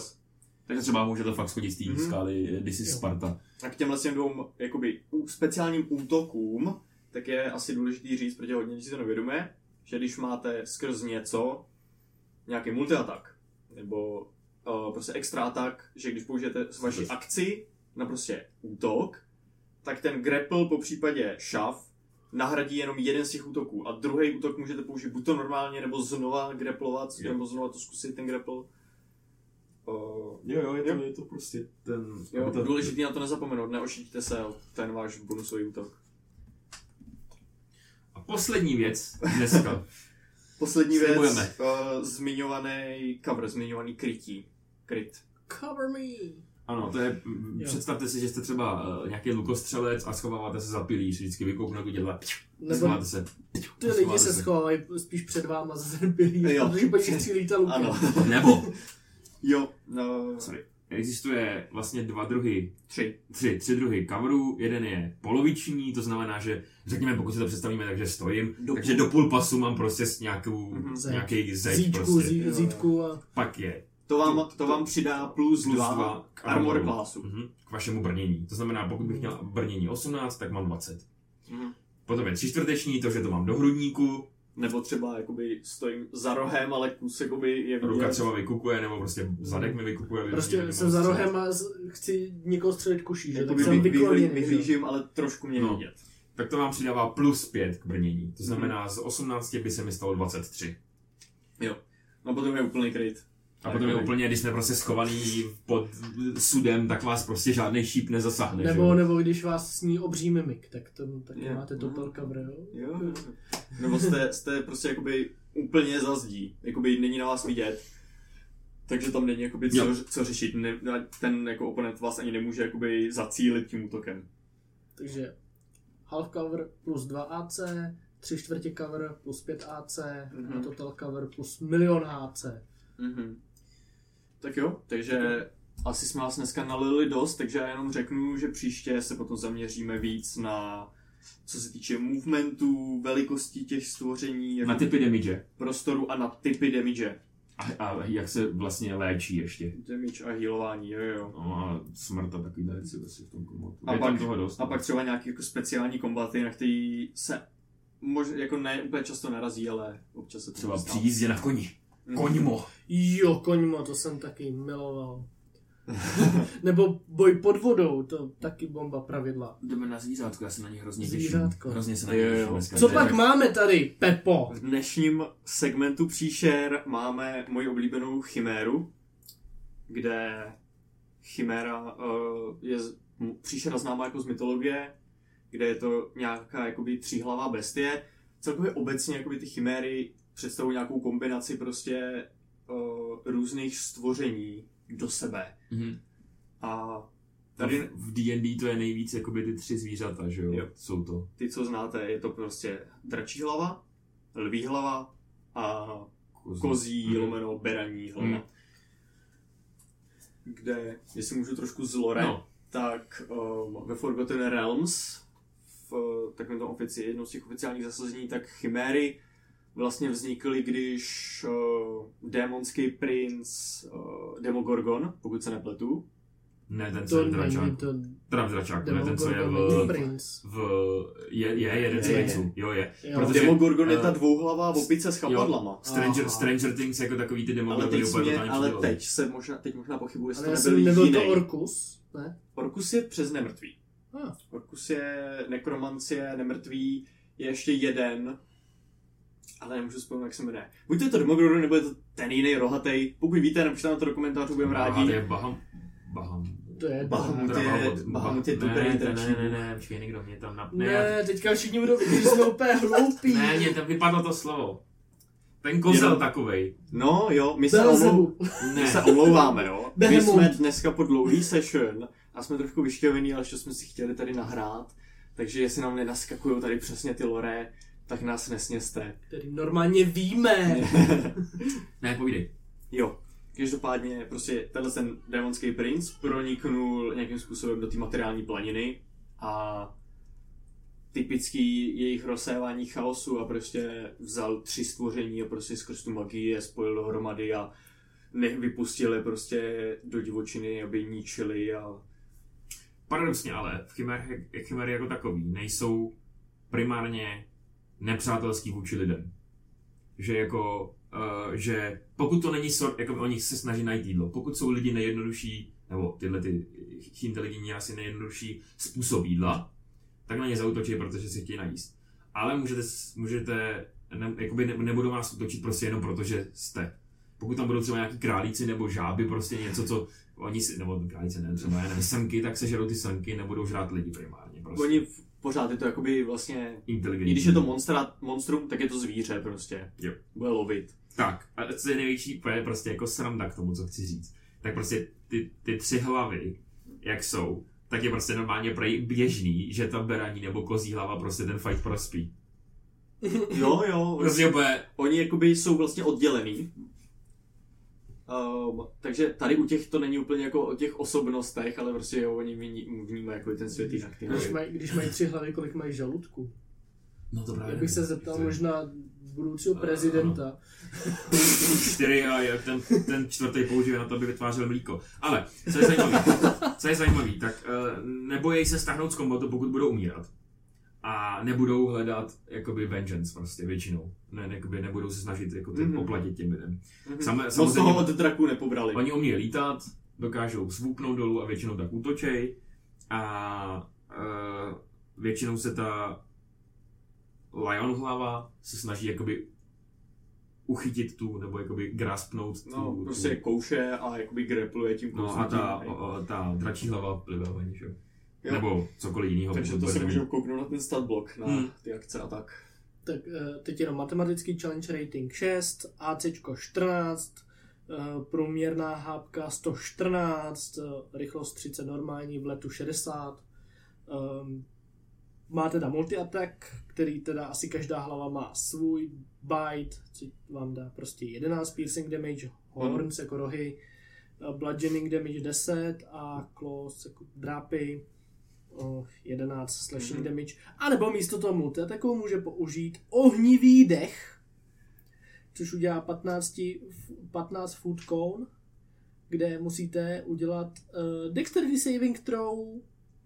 Takže třeba můžete fakt schodit z té Mhm. skály This is Jo. Sparta. A k těmhle těm dvou jakoby, speciálním útokům, tak je asi důležitý říct, protože hodně lidí si to nevědomuje, že když máte skrz něco, nějaký multiatak, nebo uh, prostě extra atak, že když použijete s vaší Super. akci na prostě útok, tak ten grapple po případě šav nahradí jenom jeden z těch útoků a druhý útok můžete použít buď to normálně, nebo znova grapplovat, Jo. nebo znova to zkusit ten grapple. Uh, Jo, jo, je to- je to prostě ten... Jo, to- důležitý na to nezapomenout, neošítíte se o ten váš bonusový útok. A poslední věc dneska. Poslední věc, uh, zmiňovaný cover, zmiňovaný krytí. Kryt. Cover me. Ano, to je, Jo. představte si, že jste třeba uh, nějaký lukostřelec a schováváte se za pilíř, vždycky vykouknout dělat, Nebo schováte se. ty lidi se schovávají spíš před váma za ten pilíř, Jo. protože nich střílíte lukem. Ano. Nebo, Jo, no, sorry, existuje vlastně dva druhy tři. tři, tři druhy coverů. Jeden je poloviční, to znamená, že řekněme, pokud si to představíme, takže stojím, Do takže půl. do půl pasu mám prostě s nějakou, Mhm. Zeď. nějaký zeď Zítku, prostě. zítku a... Pak je To vám, To- vám přidá plus, plus dva, dva k armor classu. Mhm, k vašemu brnění. To znamená, pokud bych měl brnění 18, tak mám 20. Mhm. Potom je tři čtvrteční, to, že to mám do hrudníku, Nebo třeba jakoby stojím za rohem, ale kus jakoby je vidět. ruka třeba vykukuje, nebo prostě zadek mi vykukuje. Prostě mě jsem za rohem a z- chci někoho střelit kuší, že? Tak Jakoby jsem vy, vy, vykloněný. vyhlížím, ale trošku mě No. vidět. Tak to vám přidává plus 5 k brnění. To znamená, z 18 by se mi stalo 23. No potom je úplný kryt. A potom je úplně, když jsme prostě schovaný pod sudem, tak vás prostě žádný šíp nezasáhne. že Nebo, jo? nebo když vás sní obří mimik, tak to taky Je. máte total cover, jo? Jo, jo. Nebo jste, jste prostě jakoby úplně za zdí, jakoby není na vás vidět, takže tam není jakoby co, Jo. co řešit, ne, ten jako oponent vás ani nemůže jakoby zacílit tím útokem. Takže half cover plus 2 AC, 3 čtvrtě cover plus 5 AC, Mhm. a total cover plus milion AC. Mhm. Tak jo, takže asi jsme vás dneska nalili dost, takže já jenom řeknu, že příště se potom zaměříme víc na co se týče movementu, velikostí těch stvoření, jako Na typy damage. prostoru a na typy damage. A, a, jak se vlastně léčí ještě. Damage a healování, jo jo. No a smrt a takovýhle věci vlastně v tom komotu. A je pak- toho dost. A pak třeba nějaký jako speciální kombaty, na který se možná jako ne úplně často narazí, ale občas se třeba může při stát. jízdě na koni. Koňmo. Jo, koňmo, to jsem taky miloval. Nebo boj pod vodou, to taky bomba pravidla. Jdeme na zvířátko, já se na ně hrozně těším. Zvířátko. Hrozně se na Jo, ně jo. těším. dneska. Co pak máme tady, Pepo? V dnešním segmentu příšer máme moji oblíbenou chiméru, kde chiméra uh, je z- m- příšera známá jako z mytologie, kde je to nějaká jakoby tříhlavá bestie. Celkově obecně jakoby ty chiméry představují nějakou kombinaci prostě uh, různých stvoření do sebe. Mhm. A Tady v D&D to je nejvíc jakoby ty tři zvířata, že jo? Jo. Jsou to. ty, co znáte, je to prostě dračí hlava, lví hlava a Kozí. kozí, Mhm. lomeno, beraní hlava. Mhm. Kde, jestli můžu trošku z lore, No. tak um, ve Forgotten Realms, v uh, takovém tom ofici, jednou z těch oficiálních zasazení, tak chiméry vlastně vznikly, když uh, démonský princ uh, Demogorgon, pokud se nepletu, Ne, ten, co To je dračáku. to Teda v dračáku, ne ten, co je Demogorgon, v... Prince. v je, je jeden z Je. princů. Jo, je. Jo. Protože, Demogorgon je eh, ta dvouhlavá opice s chapadlama. Stranger, Aha. Stranger Things jako takový ty Ale, demogorgony teď, úplně mě, ale teď se možná, teď možná pochybuji, jestli Ale to nebyl, jsem nebyl jiný. to Orkus, ne? Orkus je přes nemrtvý. Ah. Orkus je nekromancie, nemrtvý, je ještě jeden, ale nemůžu vzpomenout, jak se jmenuje. Buď to je to Demogorgon, nebo je to ten jiný rohatý. Pokud víte, napište nám to do komentářů, budeme rádi. to je Baham... Baham... To je... Bahamut je- Bahamut. Je ne, dobrý ne, ne, ne, bůh. ne, počkej, někdo mě tam nap... Ne, Ne, teďka všichni budou vidět, že jsme úplně hloupí. ne, mě tam vypadlo to slovo. Ten kozel Jenom- takovej. No jo, my se, omlou... My Ne. se omlouváme, jo. My jsme dneska po dlouhý session a jsme trošku vyšťavení, ale ještě jsme si chtěli tady nahrát. Takže jestli nám nenaskakují tady přesně ty lore, tak nás nesněste. Který normálně víme. Ne, povídej. Jo, každopádně prostě tenhle ten démonský princ proniknul nějakým způsobem do té materiální planiny a typický jejich rozsévání chaosu a prostě vzal tři stvoření a prostě skrz tu magii je spojil dohromady a nech vypustili prostě do divočiny, aby ničili a Paradoxně ale, v chimery, chimery jako takový nejsou primárně nepřátelský vůči lidem. Že jako, uh, že pokud to není sort, jako oni se snaží najít jídlo, pokud jsou lidi nejjednodušší, nebo tyhle ty inteligentní asi nejjednodušší způsob jídla, tak na ně zautočí, protože si chtějí najíst. Ale můžete, můžete ne, jakoby ne, nebudou vás útočit prostě jenom proto, že jste. Pokud tam budou třeba nějaký králíci nebo žáby, prostě něco, co oni si, nebo králíci ne, třeba já nevím, tak se žerou ty srnky, nebudou žrát lidi primárně. Prostě. oni v- pořád je to jakoby vlastně, inteligentní. i když je to monstra, monstrum, tak je to zvíře prostě. Jo. Bude lovit. Tak, a co je největší, to je prostě jako sranda k tomu, co chci říct. Tak prostě ty, ty tři hlavy, jak jsou, tak je prostě normálně prej běžný, že ta beraní nebo kozí hlava prostě ten fight prospí. Jo, jo, Prostě úplně, oni jakoby jsou vlastně oddělený. Um, takže tady u těch to není úplně jako o těch osobnostech, ale prostě jo, oni vní- vnímají jako ten svět jinak. ty Když mají, když mají tři hlavy, kolik mají žaludku? no to právě Já bych se zeptal možná budoucího prezidenta. čtyři a ten, ten čtvrtý použije na to, aby vytvářel mlíko. Ale, co je zajímavé, co je zajímavý, tak uh, nebojí se stáhnout z kombatu, pokud budou umírat. A nebudou hledat jakoby vengeance prostě většinou. Ne, jakoby nebudou se snažit jako ty, Mhm. oplatit těm lidem. Mhm. Sam, Moc samozřejmě, toho od draku nepobrali. oni umí lítat, dokážou svoupnout dolů a většinou tak útočej. A uh, většinou se ta Lion hlava se snaží jakoby uchytit tu, nebo jakoby graspnout tu, No, tu prostě kouše a jakoby grapluje tím No a ta, o, ta dračí hlava plive ven, že jo? Jo. Nebo cokoliv jiného. Takže to nevím. můžeme kouknout na ten statblock, na Hmm. ty akce a tak. Tak eh, teď jenom matematický challenge rating 6, AC 14, eh, průměrná hápka 114, eh, rychlost 30 normální, v letu 60. Um, má teda multi-attack, který teda asi každá hlava má svůj bite, co vám dá prostě 11 piercing damage, horns jako rohy, eh, bludgeoning damage 10 a claws jako drápy 11 slashing Mhm. damage. A nebo místo toho multi-attacku může použít ohnivý dech, což udělá 15, f- 15 foot cone, kde musíte udělat uh, dexterity saving throw,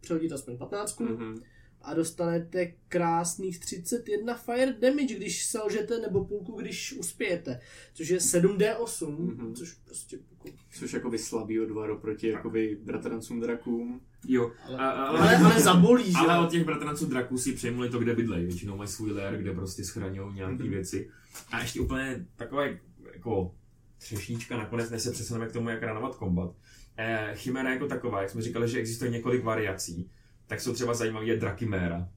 přehodit aspoň 15, Mhm. A dostanete krásných 31 fire damage, když selžete, nebo půlku, když uspějete, což je 7d8, Mhm. což prostě jako, Což jakoby slabý odvar oproti jakoby bratrancům drakům. Jo, ale, a, a, ale, ale zabolí, že? Ale od těch bratranců draků si přejmuli to, kde bydlejí. Většinou mají svůj lair, kde prostě schraňují nějaké Mhm. věci. A ještě úplně takové jako třešnička nakonec, než se přesuneme k tomu, jak ranovat kombat. Eh, Chimera jako taková, jak jsme říkali, že existuje několik variací, tak jsou třeba zajímavé je Drakiméra.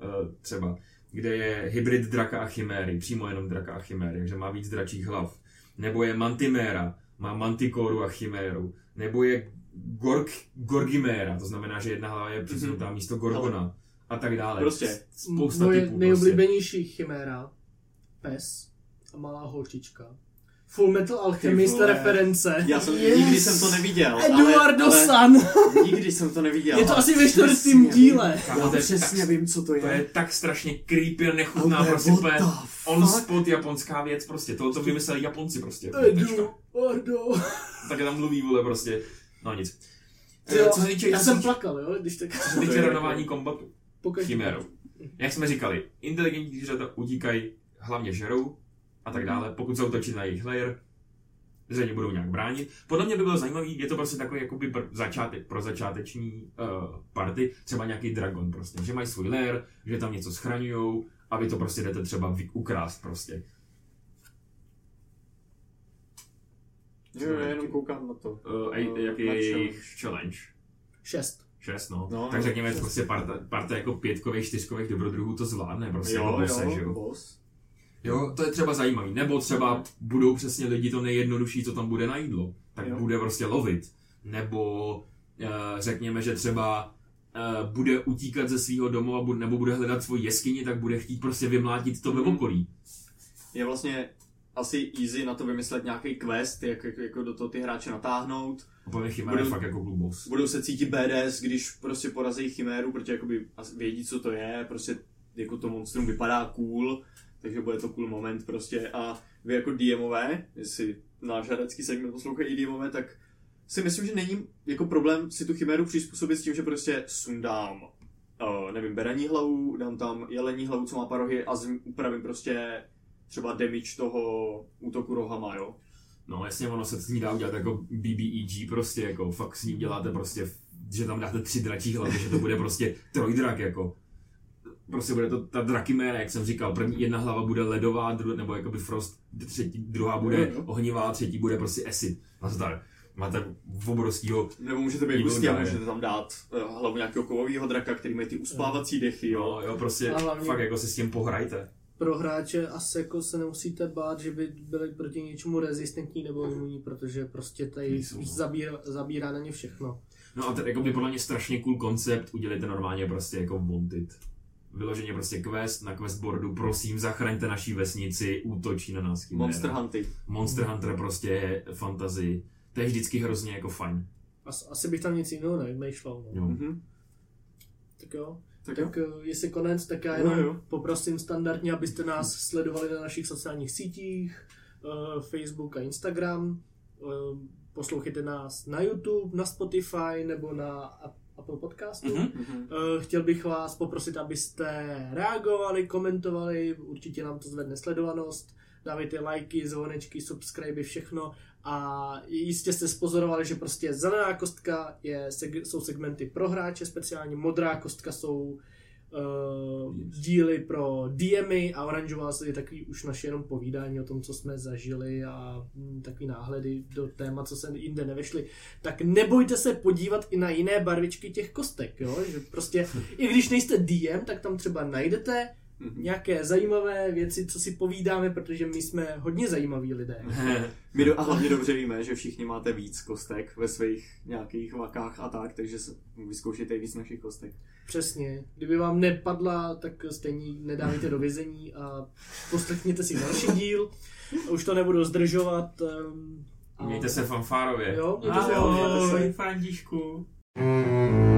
Eh, třeba, kde je hybrid draka a chiméry, přímo jenom draka a chiméry, takže má víc dračích hlav. Nebo je Mantiméra, má Mantikoru a chiméru. Nebo je Gorg, Gorgiméra, to znamená, že jedna hlava je přesunutá místo Gorgona. A tak dále. Prostě. Spousta Moje typů. Prostě. nejoblíbenější chiméra, pes a malá holčička. Full Metal Alchemist reference. Já jsem, Yes. nikdy jsem to neviděl. Eduardo ale, San. ale nikdy jsem to neviděl. Je to asi ve čtvrtém přesně díle. vím. Já to je přesně vím, co to je. To je tak strašně creepy a nechutná, Ale prostě úplně on fuck? spot japonská věc prostě. To, to vymysleli Japonci prostě. Eduardo. Tak tam mluví, vole, prostě. No nic. Jo, Eh, Co se týče, Já jsem se- plakal, jo, když tak co se týče ranování kombatu. Chiméru. Jak jsme říkali, inteligentní zvířata utíkají, hlavně žerou a tak dále. Pokud zautočí na jejich layer, zřejmě budou nějak bránit. Podle mě by bylo zajímavý, je to prostě takový jakoby br- začátek pro začáteční uh, party, třeba nějaký dragon prostě, že mají svůj lair, že tam něco schraňují a vy to prostě jdete třeba vy- ukrást prostě. Jo, já jenom koukám na to. Uh, a Eh, jaký je jejich challenge? Šest. Šest, no. No, tak no, řekněme, šest. prostě parta, parta jako pětkových, čtyřkových dobrodruhů to zvládne, prostě Jo, jako bose, jo, že jo. boss. Jo, to je třeba zajímavý. Nebo třeba budou přesně lidi to nejjednodušší, co tam bude na jídlo. Tak Jo. bude prostě lovit. Nebo uh, řekněme, že třeba uh, bude utíkat ze svého domu a bude, nebo bude hledat svoji jeskyni, tak bude chtít prostě vymlátit to ve Mhm. okolí. Je vlastně asi easy na to vymyslet nějaký quest, jak, jak jako do toho ty hráče natáhnout. Úplně Chimera je Budou- fakt jako boss. Budou se cítit BDS, když prostě porazí chiméru, protože jakoby vědí, co to je, prostě jako to monstrum vypadá cool, takže bude to cool moment prostě a vy jako DMové, jestli náš hradecký segment poslouchají DMové, tak si myslím, že není jako problém si tu chiméru přizpůsobit s tím, že prostě sundám uh, nevím, beraní hlavu, dám tam jelení hlavu, co má parohy a upravím prostě třeba damage toho útoku rohama, jo. No jasně, ono se s ní dá udělat jako BBEG prostě, jako fakt s ní uděláte prostě, že tam dáte tři dračí hlavy, že to bude prostě trojdrak jako. Prostě bude to ta drakiméra, jak jsem říkal, první jedna hlava bude ledová, dru, nebo jakoby frost, třetí, druhá bude ohnivá, třetí bude prostě acid. Nazdar. Máte obrovskýho, Nebo můžete být hustý a guy. můžete tam dát uh, hlavu nějakého kovového draka, který mají ty uspávací dechy, jo. jo, jo, prostě A hlavně- fakt jako se s tím pohrajte. Pro hráče asi jako se nemusíte bát, že by byli proti něčemu rezistentní nebo imunní, protože prostě tady Nejsou. zabírá, zabírá na ně všechno. No a to je jako by podle mě strašně cool koncept, udělejte normálně prostě jako wanted. Vyloženě prostě quest na questboardu, prosím, zachraňte naší vesnici, útočí na nás chiméra. Monster Hunty. Monster Hunter prostě je fantasy. To je vždycky hrozně jako fajn. As, asi bych tam nic jiného nevymýšlel. No. Jo. Mhm. Tak jo. Tak, Tak uh, jestli konec, tak já Jo, jenom jo. poprosím standardně, abyste nás sledovali na našich sociálních sítích, uh, Facebook a Instagram. Uh, poslouchejte nás na YouTube, na Spotify nebo na Apple Podcastu. Mhm. Mhm. Uh, chtěl bych vás poprosit, abyste reagovali, komentovali, určitě nám to zvedne sledovanost, dávejte lajky, zvonečky, subscribe, všechno a jistě jste spozorovali, že prostě zelená kostka je, jsou segmenty pro hráče, speciálně modrá kostka jsou uh, díly pro DMy a oranžová je takový už naše jenom povídání o tom, co jsme zažili a mm, takový náhledy do téma, co se jinde nevešly, tak nebojte se podívat i na jiné barvičky těch kostek, jo? že prostě i když nejste DM, tak tam třeba najdete Mhm. nějaké zajímavé věci, co si povídáme, protože my jsme hodně zajímaví lidé. My do, a hlavně dobře víme, že všichni máte víc kostek ve svých nějakých vakách a tak, takže vyzkoušejte víc našich kostek. Přesně. Kdyby vám nepadla, tak stejně nedávejte do vězení a poslechněte si další díl. Už to nebudu zdržovat. Um, a- Mějte se fanfárově. Jo, mějte se Ahoj, fanfárově. Františku. Ahoj.